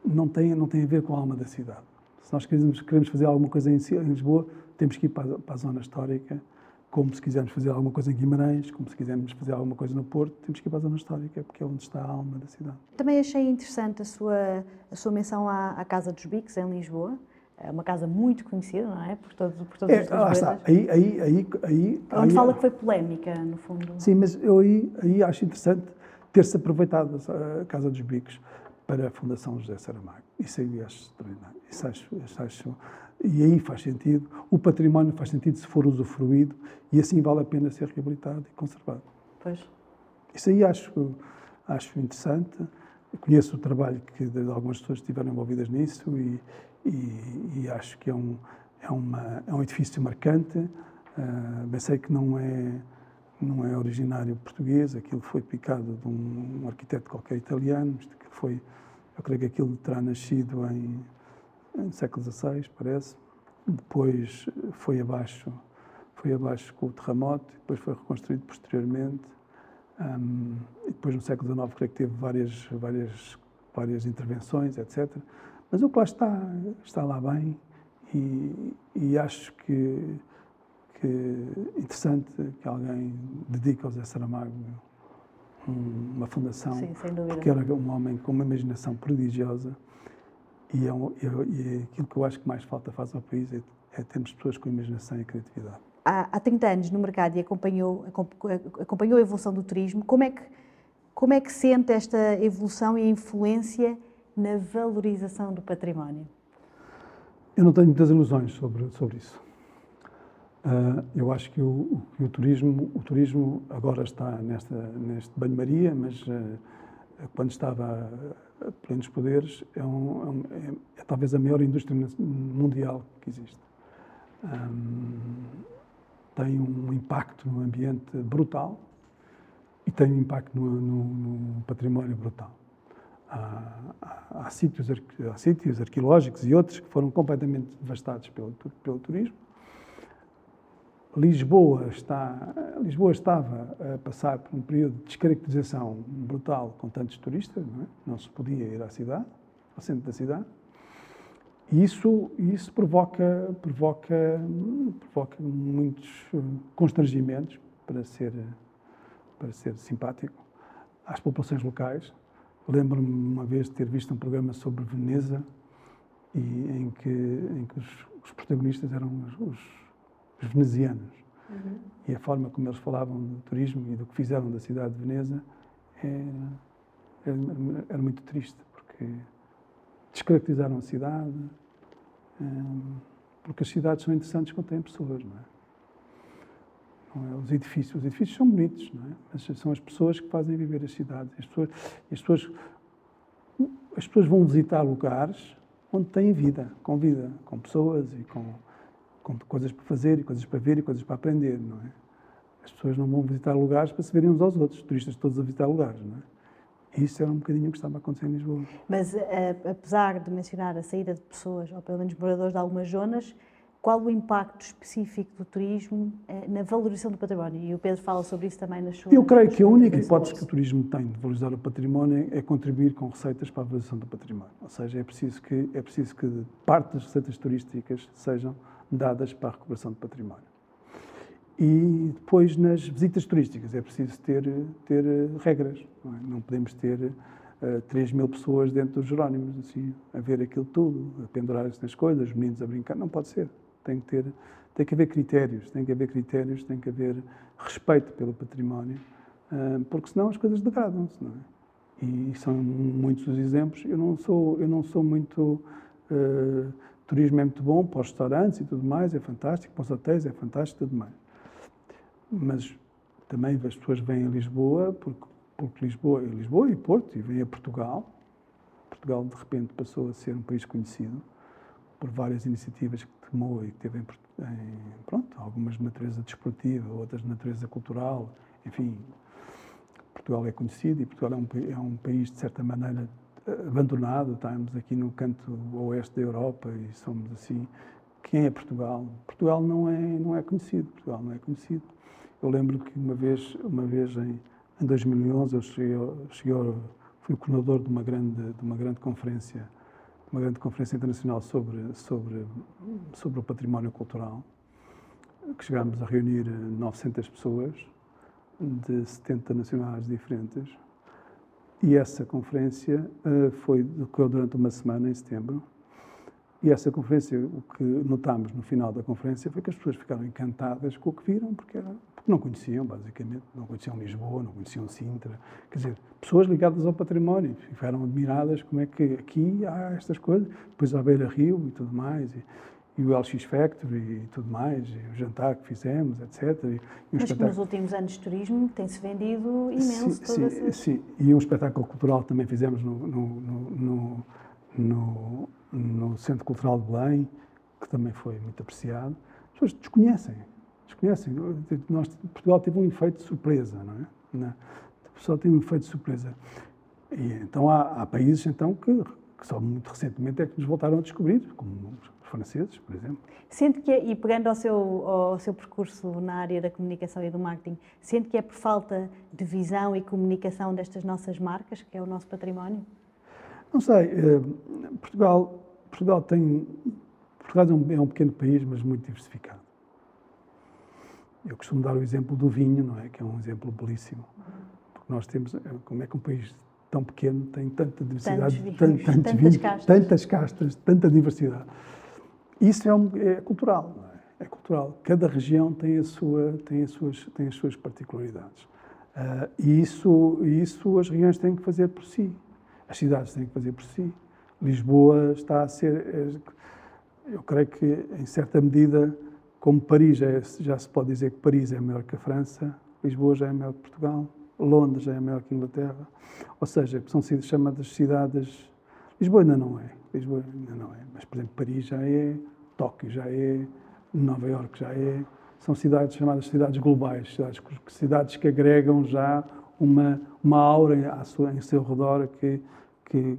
não tem, não tem a ver com a alma da cidade. Se nós queremos, queremos fazer alguma coisa em, em Lisboa, temos que ir para, para, a zona histórica, como se quisermos fazer alguma coisa em Guimarães, como se quisermos fazer alguma coisa no Porto, temos que ir para a zona histórica, porque é onde está a alma da cidade.
Também achei interessante a sua, a sua menção à, à Casa dos Bicos, em Lisboa. É uma casa muito conhecida, não é? Por todos, por todos
é, os lá está. Aí, aí, aí, aí,
Onde
aí,
fala que foi polémica, no fundo.
Sim, mas eu aí, aí acho interessante ter-se aproveitado a Casa dos Bicos para a Fundação José Saramago. Isso aí acho extraordinário. Isso acho, isso acho, e aí faz sentido. O património faz sentido se for usufruído e assim vale a pena ser reabilitado e conservado.
Pois.
Isso aí acho, acho interessante. conheço o trabalho que de algumas pessoas estiveram envolvidas nisso e, e, e acho que é um, é, uma, é um edifício marcante. Uh, bem sei que não é, não é originário português, aquilo foi picado de um, um arquiteto qualquer italiano, que foi, eu creio que aquilo terá nascido em, em século XVI, parece. Depois foi abaixo, foi abaixo com o terremoto, depois foi reconstruído posteriormente. Um, e depois no século XIX creio que teve várias, várias, várias intervenções, etc. Mas o que lá está, está lá bem e, e acho que, que interessante que alguém dedique ao Zé Saramago uma fundação,
Sim,
porque era um homem com uma imaginação prodigiosa e é, um, e é aquilo que eu acho que mais falta faz ao país é, é termos pessoas com imaginação e criatividade.
Há, há 30 anos no mercado e acompanhou, acompanhou a evolução do turismo, como é que, como é que sente esta evolução e a influência na valorização do património?
Eu não tenho muitas ilusões sobre, sobre isso. Uh, eu acho que o, o, turismo, o turismo agora está nesta, neste banho-maria, mas uh, quando estava a plenos poderes, é, um, é, é, é, talvez a maior indústria mundial que existe. Um, tem um impacto no ambiente brutal e tem um impacto no, no, no património brutal há, sítios, há sítios arqueológicos e outros que foram completamente devastados pelo, pelo turismo. Lisboa, está, Lisboa estava a passar por um período de descaracterização brutal com tantos turistas, não, é? não se podia ir à cidade, ao centro da cidade. E isso, isso provoca, provoca, provoca muitos constrangimentos, para ser, para ser simpático, às populações locais, Lembro-me uma vez de ter visto um programa sobre Veneza e em que, em que os, os protagonistas eram os, os, os venezianos. Uhum. E a forma como eles falavam do turismo e do que fizeram da cidade de Veneza era, era, era muito triste, porque descaracterizaram a cidade, um, porque as cidades são interessantes quando têm pessoas, não é? Os edifícios, os edifícios são bonitos, não é? Mas são as pessoas que fazem viver as cidades. As pessoas, as pessoas, as pessoas vão visitar lugares onde têm vida, com vida, com pessoas e com, com coisas para fazer, e coisas para ver, e coisas para aprender, não é? As pessoas não vão visitar lugares para se verem uns aos outros, turistas todos a visitar lugares, não é? Isso era um bocadinho o que estava a acontecer em Lisboa.
Mas, eh, apesar de mencionar a saída de pessoas, ou pelo menos moradores de algumas zonas, qual o impacto específico do turismo eh, na valorização do património? E o Pedro fala sobre isso também nas suas...
Eu creio que a única hipótese que o turismo tem de valorizar o património é contribuir com receitas para a valorização do património. Ou seja, é preciso que, é preciso que parte das receitas turísticas sejam dadas para a recuperação do património. E depois, nas visitas turísticas, é preciso ter, ter eh, regras. Não, é? não podemos ter uh, eh, 3 mil pessoas dentro dos Jerónimos, assim, a ver aquilo tudo, a pendurar-se nas coisas, os meninos a brincar. Não pode ser. Tem que, ter, tem que haver critérios, tem que haver critérios, tem que haver respeito pelo património, uh, porque senão as coisas degradam-se, não é? E são muitos os exemplos. Eu não sou, eu não sou muito. Uh, turismo é muito bom para os restaurantes e tudo mais, é fantástico, para os hotéis é fantástico tudo mais mas também as pessoas vêm a Lisboa, porque, porque Lisboa, Lisboa e Porto, e vêm a Portugal. Portugal, de repente, passou a ser um país conhecido por várias iniciativas que e que teve em, em pronto, algumas de natureza desportiva, outras de natureza cultural, enfim. Portugal é conhecido e Portugal é um, é um país, de certa maneira, abandonado. Estamos aqui no canto oeste da Europa e somos assim. Quem é Portugal? Portugal não é, não é conhecido. Portugal não é conhecido. Eu lembro que uma vez, uma vez em, em 2011, eu cheguei, cheguei, fui o coordenador de uma grande, de uma grande conferência, uma grande conferência internacional sobre, sobre, sobre o património cultural, que chegámos a reunir 900 pessoas de 70 nacionalidades diferentes. E essa conferência uh, foi decorreu durante uma semana em setembro e essa conferência, o que notámos no final da conferência foi que as pessoas ficaram encantadas com o que viram, porque, era, não conheciam, basicamente, não conheciam Lisboa, não conheciam Sintra, quer dizer, pessoas ligadas ao património, ficaram admiradas como é que aqui há estas coisas, depois a Beira Rio e tudo mais, e, e o LX Factory e tudo mais, e o jantar que fizemos, etc. E,
e Mas que nos últimos anos de turismo tem-se vendido imenso.
Sim, sim, sim, e um espetáculo cultural também fizemos no, no, no, no no Centro Cultural de Belém, que também foi muito apreciado. As pessoas desconhecem, desconhecem. Nós, Portugal teve um efeito de surpresa, não é? Pessoal teve um efeito de surpresa. E, então há, há países então que, que, só muito recentemente é que nos voltaram a descobrir, como os franceses, por exemplo.
Sente que, é, e pegando ao seu, ao seu percurso na área da comunicação e do marketing, sente que é por falta de visão e comunicação destas nossas marcas, que é o nosso património?
Não sei. Eh, Portugal Portugal tem. Portugal é um, é um pequeno país, mas muito diversificado. Eu costumo dar o exemplo do vinho, não é? Que é um exemplo belíssimo. Porque nós temos. Como é que um país tão pequeno tem tanta diversidade,
tantos, tantos tantas,
vinhos,
castas.
tantas castas, tanta diversidade. Isso é, um, é cultural, não é? É cultural. Cada região tem, a sua, tem, as, suas, tem as suas particularidades. Uh, e isso, isso as regiões têm que fazer por si. As cidades têm que fazer por si. Lisboa está a ser, é, eu creio que em certa medida, como Paris é, já se pode dizer que Paris é maior que a França, Lisboa já é maior que Portugal, Londres já é maior que Inglaterra, ou seja, são chamadas cidades. Lisboa ainda não é, Lisboa ainda não é, mas por exemplo Paris já é, Tóquio já é, Nova Iorque já é, são cidades chamadas cidades globais, cidades, cidades que agregam já uma, uma aura à sua, em seu redor que, que,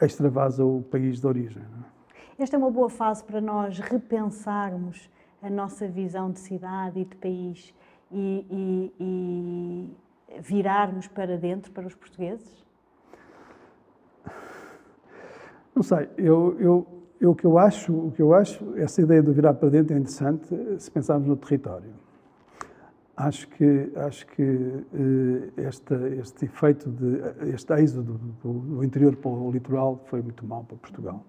extravasa o país de origem.
É? Esta é uma boa fase para nós repensarmos a nossa visão de cidade e de país e, e, e virarmos para dentro, para os portugueses?
Não sei, eu, eu, eu, o que eu acho, o que eu acho, essa ideia de virar para dentro é interessante se pensarmos no território. Acho que, acho que uh, este, este efeito, de, este êxodo do, do, interior para o litoral foi muito mau para Portugal.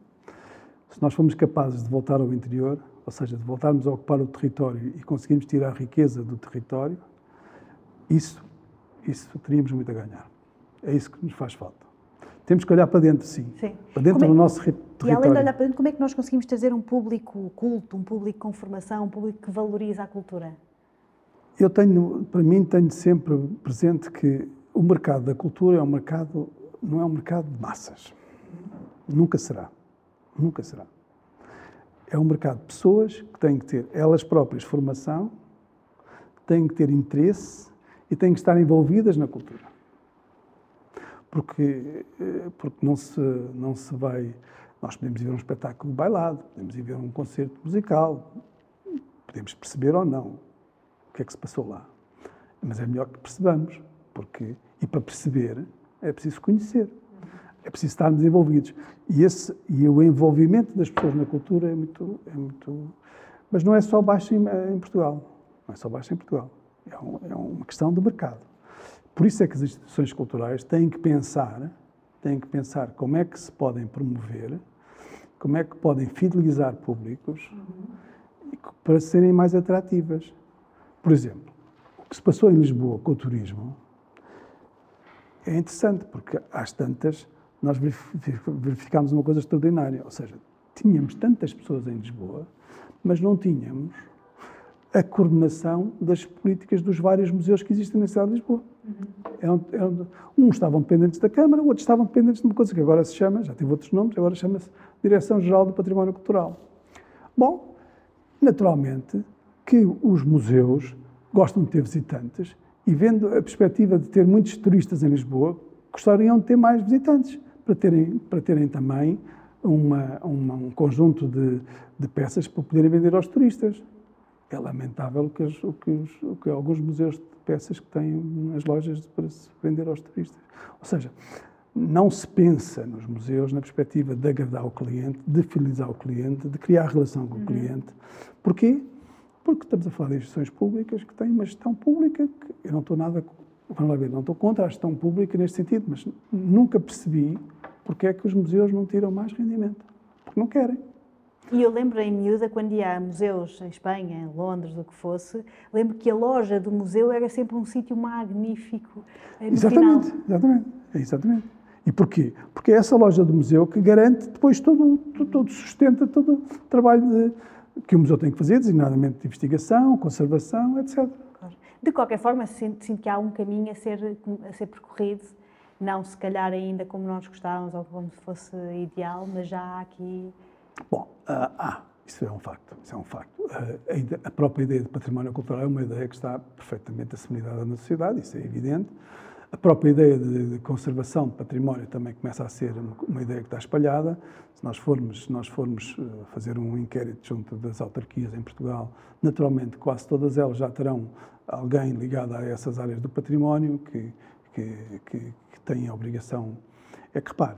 Se nós formos capazes de voltar ao interior, ou seja, de voltarmos a ocupar o território e conseguirmos tirar a riqueza do território, isso, isso teríamos muito a ganhar. É isso que nos faz falta. Temos que olhar para dentro, sim.
Sim.
Para dentro
é-
do nosso ri- território.
E além de olhar para dentro, como é que nós conseguimos trazer um público culto, um público com formação, um público que valoriza a cultura?
Eu tenho, para mim, tenho sempre presente que o mercado da cultura é um mercado, não é um mercado de massas. Nunca será. Nunca será. É um mercado de pessoas que têm que ter elas próprias formação, têm que ter interesse e têm que estar envolvidas na cultura. Porque, eh, porque não, se, não se vai. Nós podemos ir ver um espetáculo bailado, podemos ir ver um concerto musical, podemos perceber ou não o que é que se passou lá. Mas é melhor que percebamos, porque, e para perceber é preciso conhecer, é preciso estarmos envolvidos. E, esse, e o envolvimento das pessoas na cultura é muito, é muito. Mas não é só baixo em, em Portugal. Não é só baixo em Portugal. É, um- é uma questão de mercado. Por isso é que as instituições culturais têm que pensar, têm que pensar como é que se podem promover, como é que podem fidelizar públicos co- para serem mais atrativas. Por exemplo, o que se passou em Lisboa com o turismo é interessante, porque às tantas nós verif- verificámos uma coisa extraordinária, ou seja, tínhamos tantas pessoas em Lisboa, mas não tínhamos a coordenação das políticas dos vários museus que existem na cidade de Lisboa. Eram- eram- uns estavam dependentes da Câmara, outros estavam dependentes de uma coisa que agora se chama, já teve outros nomes, agora chama-se Direção-Geral do Património Cultural. Bom, naturalmente que os museus gostam de ter visitantes e vendo a perspectiva de ter muitos turistas em Lisboa, gostariam de ter mais visitantes, para terem, para terem também uma, uma- um conjunto de, de peças para poderem vender aos turistas. É lamentável que, os- o que os- o que alguns museus de peças que têm nas lojas para se vender aos turistas. Ou seja, não se pensa nos museus na perspectiva de agradar o cliente, de fidelizar o cliente, de criar relação com o cliente. Porquê? Porque estamos a falar de instituições públicas que têm uma gestão pública que eu não estou nada, vamos lá ver, não estou contra a gestão pública neste sentido, mas nunca percebi porque é que os museus não tiram mais rendimento. Porque não querem.
E eu lembro em miúda, quando ia a museus em Espanha, em Londres, o que fosse, lembro que a loja do museu era sempre um sítio magnífico.
Exatamente,
Final.
exatamente, exatamente. E porquê? Porque é essa loja do museu que garante depois todo, todo, todo sustenta todo o trabalho de- que o museu tem que fazer, designadamente de investigação, conservação, etc.
De qualquer forma, sinto, que há um caminho a ser, a ser percorrido, não se calhar ainda como nós gostávamos ou como se fosse ideal, mas já há aqui.
Bom, ah, ah, isso é um facto, isso é um facto. Ah, a, ide- a própria ideia de património cultural é uma ideia que está perfeitamente assimilada na sociedade, isso é evidente. A própria ideia de, conservação de património também começa a ser uma, ideia que está espalhada. Se nós formos, se nós formos ah, fazer um inquérito junto das autarquias em Portugal, naturalmente quase todas elas já terão alguém ligado a essas áreas do património que, que, que, que tem a obrigação. É que, repare,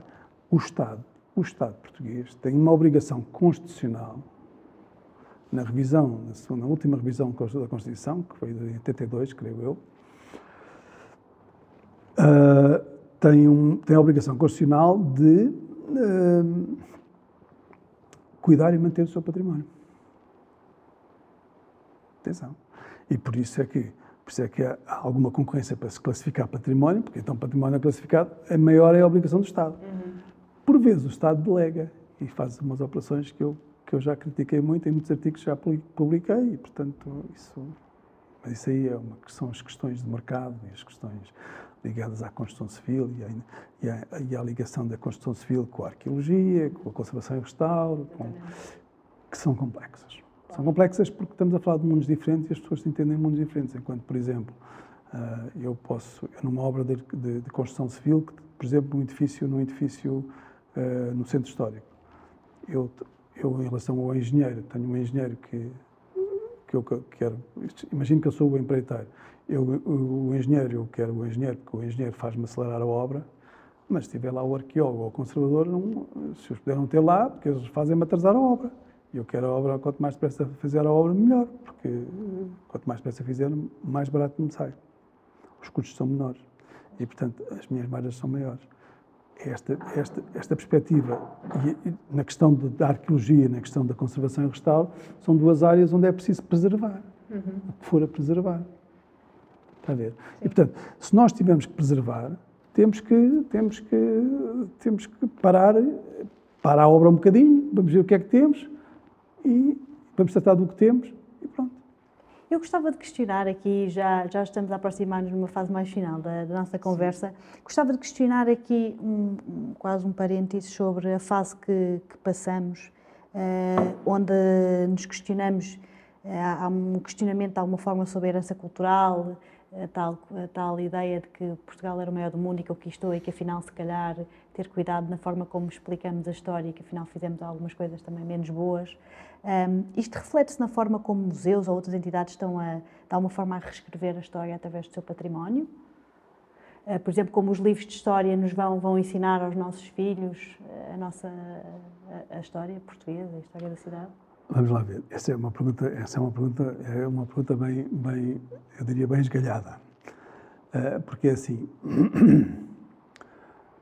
o Estado, o Estado português tem uma obrigação constitucional na revisão, na, segunda, na última revisão da Constituição, que foi de 82, creio eu, tem, um, tem a obrigação constitucional de ah, cuidar e manter o seu património. Atenção. E por isso é que, por isso é que há alguma concorrência para se classificar património, porque então património é classificado, a maior é a obrigação do Estado. Por vezes o Estado delega e faz umas operações que eu, que eu já critiquei muito, em muitos artigos já publi- publiquei, e portanto isso, mas isso aí é uma, são as questões de mercado e as questões ligadas à construção civil e à, e à, e à ligação da construção civil com a arqueologia, com a conservação e restauro, com, que são complexas. São complexas porque estamos a falar de mundos diferentes e as pessoas entendem mundos diferentes. Enquanto, por exemplo, ah, eu posso, numa obra de, de- de construção civil, que, por exemplo, num edifício, num edifício ah, no centro histórico, eu, eu, em relação ao engenheiro, tenho um engenheiro que, que eu quero, imagino que eu sou o empreiteiro, eu, o, o engenheiro, eu quero o engenheiro, porque o engenheiro faz-me acelerar a obra, mas se tiver lá o arqueólogo ou o conservador, não, se os puderam ter lá, porque eles fazem-me atrasar a obra. E eu quero a obra, quanto mais depressa fizer a obra, melhor, porque eh, quanto mais depressa fizer, mais barato me sai. Os custos são menores. E, portanto, as minhas margens são maiores. Esta, esta, esta perspectiva, e, e na questão de- da arqueologia, na questão da conservação e restauro, são duas áreas onde é preciso preservar, o que for a preservar. Está a ver? E, portanto, se nós tivermos que preservar, temos que, temos que, temos que parar, parar a obra um bocadinho, vamos ver o que é que temos e vamos tratar do que temos e pronto.
Eu gostava de questionar aqui, já, já estamos a aproximar-nos numa fase mais final da, da nossa conversa, Sim. gostava de questionar aqui um, um, quase um parênteses sobre a fase que, que passamos, uh, onde nos questionamos, uh, há um questionamento de alguma forma sobre a herança cultural, a tal, a tal ideia de que Portugal era o maior do mundo e que conquistou e que afinal se calhar ter cuidado na forma como explicamos a história e que afinal fizemos algumas coisas também menos boas. Um, isto reflete-se na forma como museus ou outras entidades estão a, de alguma forma a reescrever a história através do seu património. Uh, por exemplo, como os livros de história nos vão, vão ensinar aos nossos filhos a nossa a, a história portuguesa, a história da cidade.
Vamos lá ver. Essa é uma pergunta, essa é uma pergunta, é uma pergunta bem, bem eu diria bem esgalhada. Uh, porque é assim,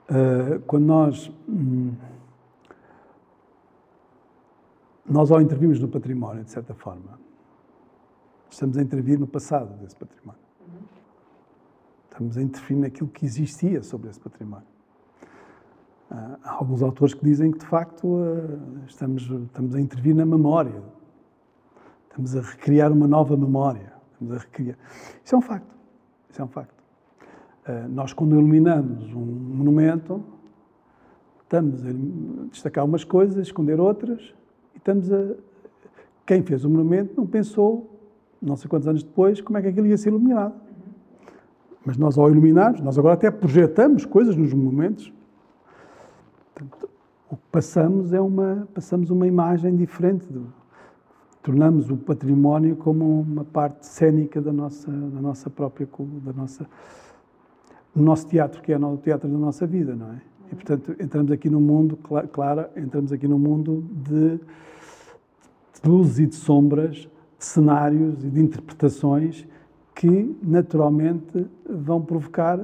uh, *coughs* quando nós um, nós ao intervirmos no património, de certa forma, estamos a intervir no passado desse património. Estamos a intervir naquilo que existia sobre esse património. Há alguns autores que dizem que, de facto, ah, estamos, estamos a intervir na memória. Estamos a recriar uma nova memória. Estamos a recriar. Isso é um facto. Isso é um facto. Ah, nós, quando iluminamos um monumento, estamos a destacar umas coisas, a esconder outras, e estamos a. Quem fez o monumento não pensou, não sei quantos anos depois, como é que aquilo ia ser iluminado. Mas nós, ao iluminarmos, nós agora até projetamos coisas nos monumentos Portanto, o que passamos é uma, passamos uma imagem diferente. Do, tornamos o património como uma parte cênica da nossa, da nossa própria, da nossa, do nosso teatro, que é o teatro da nossa vida, não é? E, portanto, entramos aqui no mundo, claro, entramos aqui no mundo de, de luzes e de sombras, de cenários e de interpretações que, naturalmente, vão provocar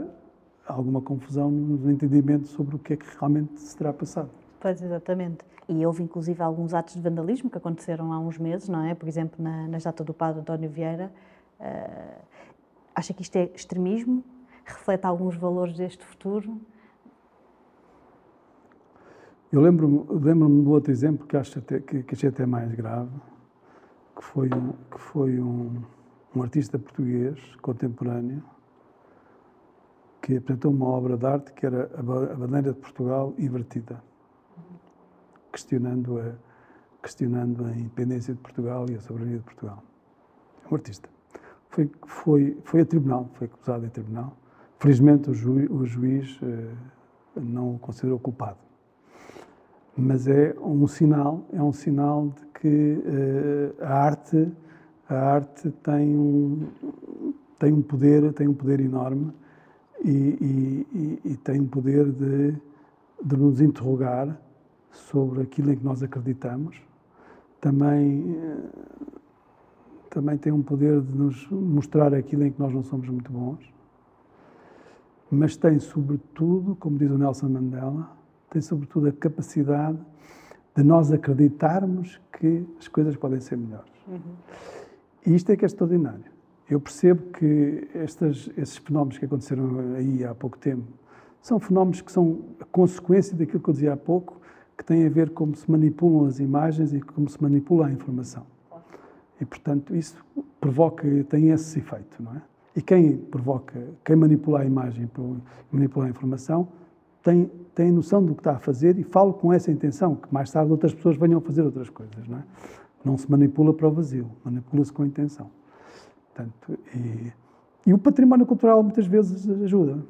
alguma confusão no entendimento sobre o que é que realmente se terá passado.
Pois, exatamente. E houve inclusive alguns atos de vandalismo que aconteceram há uns meses, não é? Por exemplo, na, na estátua do padre António Vieira. Uh, acha que isto é extremismo? Reflete alguns valores deste futuro?
Eu lembro-me lembro de outro exemplo que acho até, que, que achei até mais grave, que foi, que foi um, um artista português contemporâneo que apresentou uma obra de arte que era a bandeira de Portugal invertida, questionando a, questionando a independência de Portugal e a soberania de Portugal. É um artista. Foi, foi, foi a tribunal, foi acusado em tribunal. Felizmente o, ju, o juiz eh, não o considerou culpado. Mas é um sinal, é um sinal de que eh, a arte, a arte tem um, tem um poder, tem um poder enorme e, e, e, tem o poder de, de nos interrogar sobre aquilo em que nós acreditamos. Também, eh, também tem um poder de nos mostrar aquilo em que nós não somos muito bons. Mas tem, sobretudo, como diz o Nelson Mandela, tem, sobretudo, a capacidade de nós acreditarmos que as coisas podem ser melhores. Uhum. E isto é que é extraordinário. Eu percebo que estas, esses fenómenos que aconteceram aí há pouco tempo são fenómenos que são a consequência daquilo que eu dizia há pouco, que tem a ver como se manipulam as imagens e como se manipula a informação. E, portanto, isso provoca, tem esse efeito, não é? E quem provoca, quem manipula a imagem manipula a informação, tem, tem noção do que está a fazer e fala com essa intenção, que mais tarde outras pessoas venham a fazer outras coisas, não é? Não se manipula para o vazio, manipula-se com intenção. Portanto, e, e o património cultural muitas vezes ajuda,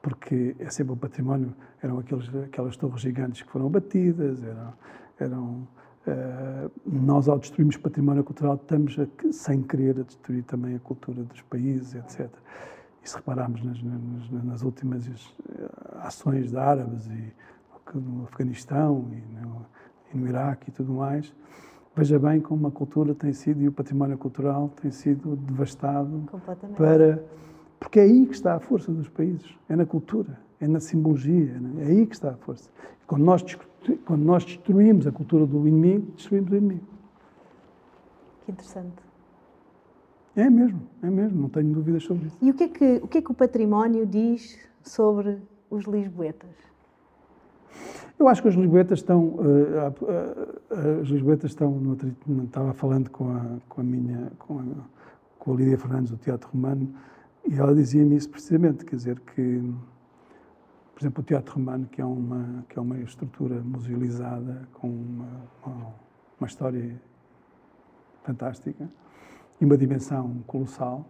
porque é sempre o património, eram aqueles, aquelas torres gigantes que foram abatidas, eram, eram uh, nós ao destruirmos património cultural estamos a, sem querer a destruir também a cultura dos países, etc. E se repararmos nas, nas, nas últimas eh, ações de árabes e no Afeganistão e no, e no Iraque e tudo mais, Veja bem como a cultura tem sido e o património cultural tem sido devastado para porque é aí que está a força dos países, é na cultura, é na simbologia, é? é aí que está a força. Quando nós, quando nós destruímos a cultura do inimigo, destruímos o inimigo.
Que interessante.
É mesmo, é mesmo, não tenho dúvidas sobre isso.
E o que é que o, que é que o património diz sobre os lisboetas?
Eu acho que os lisboetas estão, uh, uh, uh, os lisboetas estão, no, estava falando com a, com a minha, com a, com a Lídia Fernandes do Teatro Romano, e ela dizia-me isso precisamente, quer dizer que, por exemplo, o Teatro Romano, que é uma, que é uma estrutura musealizada, com uma, uma, uma história fantástica e uma dimensão colossal,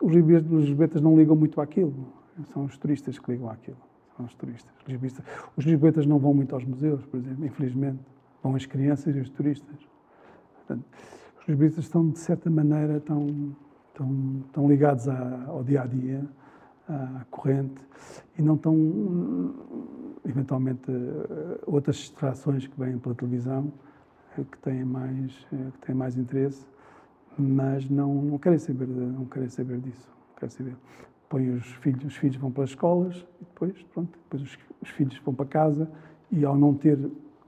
os lisboetas não ligam muito àquilo, são os turistas que ligam àquilo são os turistas. Os lisboetas não vão muito aos museus, por exemplo, infelizmente. Vão as crianças e os turistas. Portanto, os lisboetas estão, de certa maneira, tão, tão, tão ligados à, ao dia a dia, à corrente, e não estão, eventualmente, outras distrações que vêm pela televisão, eh, que têm mais, eh, que têm mais interesse, mas não, não, querem saber, não querem saber disso. Querem saber põe os filhos, os filhos vão para as escolas e depois, pronto, depois os, os, filhos vão para casa e ao não ter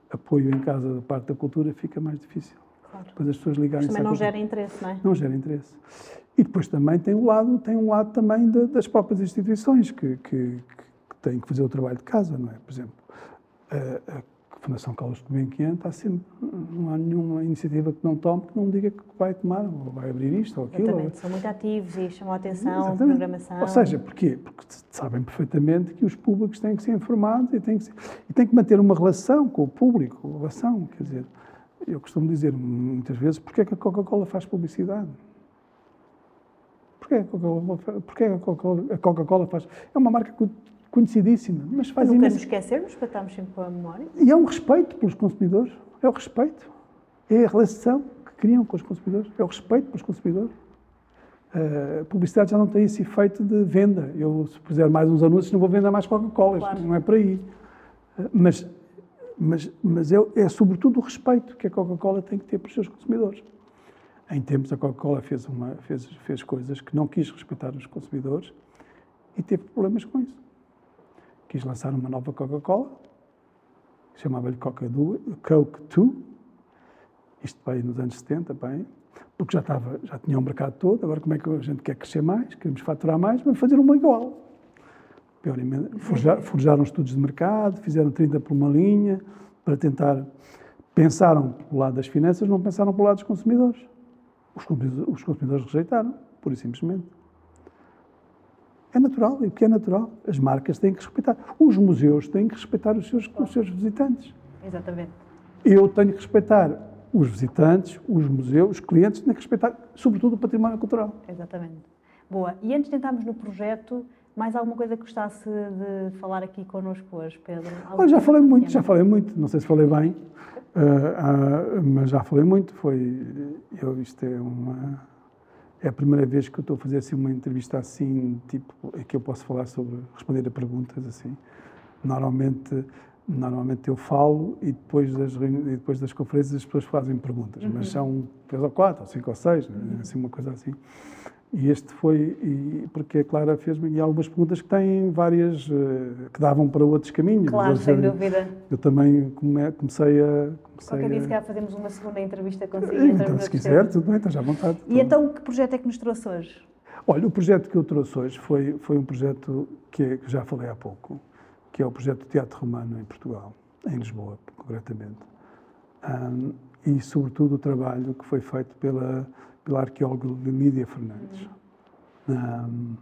apoio em casa da parte da cultura fica mais difícil.
Claro.
Depois as pessoas ligarem
Mas também não gera interesse, não é?
Não gera interesse. E depois também tem o lado, tem um lado também de, das próprias instituições que, que, que, têm que fazer o trabalho de casa, não é? Por exemplo, a, a a Fundação Carlos Gulbenkian está sempre, não há nenhuma iniciativa que não tome que não diga que vai tomar, ou vai abrir isto ou aquilo.
Exatamente, são muito ativos e chamam a atenção, a programação.
Ou seja, porquê? Porque sabem perfeitamente que os públicos têm que ser informados e têm que, ser, e têm que manter uma relação com o público, relação, quer dizer, eu costumo dizer muitas vezes, porquê é que a Coca-Cola faz publicidade? Porquê, porquê a Coca-Cola faz? É uma marca conhecidíssima, mas faz
Nunca
imenso...
nos esquecermos, para estarmos sempre com a memória.
E é um respeito pelos consumidores, é o respeito, é a relação que criam com os consumidores, é o respeito pelos consumidores. A publicidade já não tem esse efeito de venda. Eu, se puser mais uns anúncios, não vou vender mais Coca-Cola, claro. não é por aí. Mas, mas, mas é, é sobretudo o respeito que a Coca-Cola tem que ter para os seus consumidores. Em tempos, a Coca-Cola fez, fez, fez coisas que não quis respeitar os consumidores e teve problemas com isso quis lançar uma nova Coca-Cola, chamava-lhe Coke 2, isto bem nos anos 70, bem, porque já, estava, já tinha um mercado todo, agora como é que a gente quer crescer mais, queremos faturar mais, vamos fazer uma igual. Forjar, forjaram estudos de mercado, fizeram 30 por uma linha, para tentar, pensaram pelo lado das finanças, não pensaram pelo lado dos consumidores. Os consumidores, os consumidores rejeitaram, pura e simplesmente. É natural, e o que é natural? As marcas têm que respeitar. Os museus têm que respeitar os seus, os seus visitantes.
Exatamente.
Eu tenho que respeitar os visitantes, os museus, os clientes, têm que respeitar, sobretudo, o património cultural.
Exatamente. Boa. E antes de entrarmos no projeto, mais alguma coisa que gostasse de falar aqui connosco hoje, Pedro?
Olha, já falei muito, já falei muito. Não sei se falei bem, uh, uh, mas já falei muito. Foi, eu, isto é uma é a primeira vez que eu estou a fazer assim uma entrevista assim, tipo, é que eu posso falar sobre, responder a perguntas assim. Normalmente, normalmente eu falo e depois das, e depois das conferências as pessoas fazem perguntas, uhum. mas são três ou quatro, ou cinco ou seis, né? assim, uma coisa assim. E este foi, e, porque a Clara fez-me algumas perguntas que têm várias, uh, que davam para outros caminhos.
Claro, sem dúvida.
Eu também come, comecei a. Comecei
Qualquer dia, se calhar, fazemos uma segunda entrevista consigo.
Então, se quiser, tudo bem, estás à vontade.
E então, que projeto é que nos trouxe hoje?
Olha, o projeto que eu trouxe hoje foi, foi um projeto que, é, que já falei há pouco, que é o projeto do Teatro Romano em Portugal, em Lisboa, concretamente. Um, e, sobretudo, o trabalho que foi feito pela pela arqueóloga Lídia Fernandes. Um,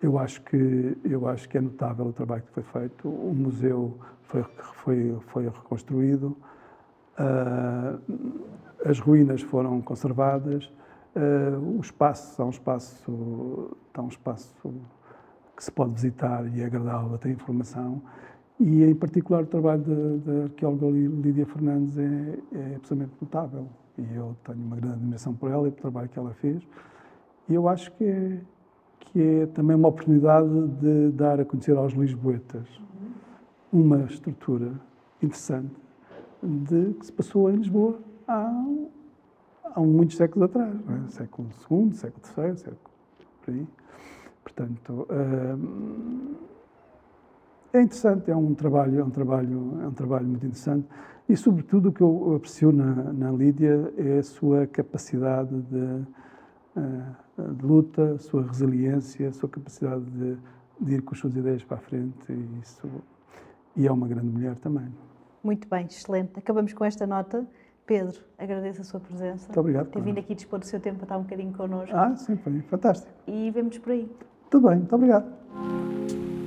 eu acho que eu acho que é notável o trabalho que foi feito. O museu foi foi foi reconstruído, uh, as ruínas foram conservadas, uh, o espaço é um espaço é um espaço que se pode visitar e é agradável, tem informação. E, em particular, o trabalho da arqueóloga Lídia Fernandes é, é absolutamente notável e eu tenho uma grande admiração por ela e pelo trabalho que ela fez. E eu acho que é, que é também uma oportunidade de dar a conhecer aos lisboetas uma estrutura interessante de que se passou em Lisboa há, há muitos séculos atrás, é? século II, século III, século por aí. Portanto, hum, É interessante, é um trabalho, é um trabalho, é um trabalho muito interessante e, sobretudo, o que eu aprecio na, na Lídia é a sua capacidade de, eh, de luta, a sua resiliência, a sua capacidade de, de, ir com as suas ideias para a frente e, isso, e é uma grande mulher também.
Muito bem, excelente. Acabamos com esta nota. Pedro, agradeço a sua presença.
Muito obrigado.
Ter vindo aqui dispor do seu tempo para estar um bocadinho connosco.
Ah, sim, foi fantástico.
E vemos por aí.
Tudo bem, muito obrigado.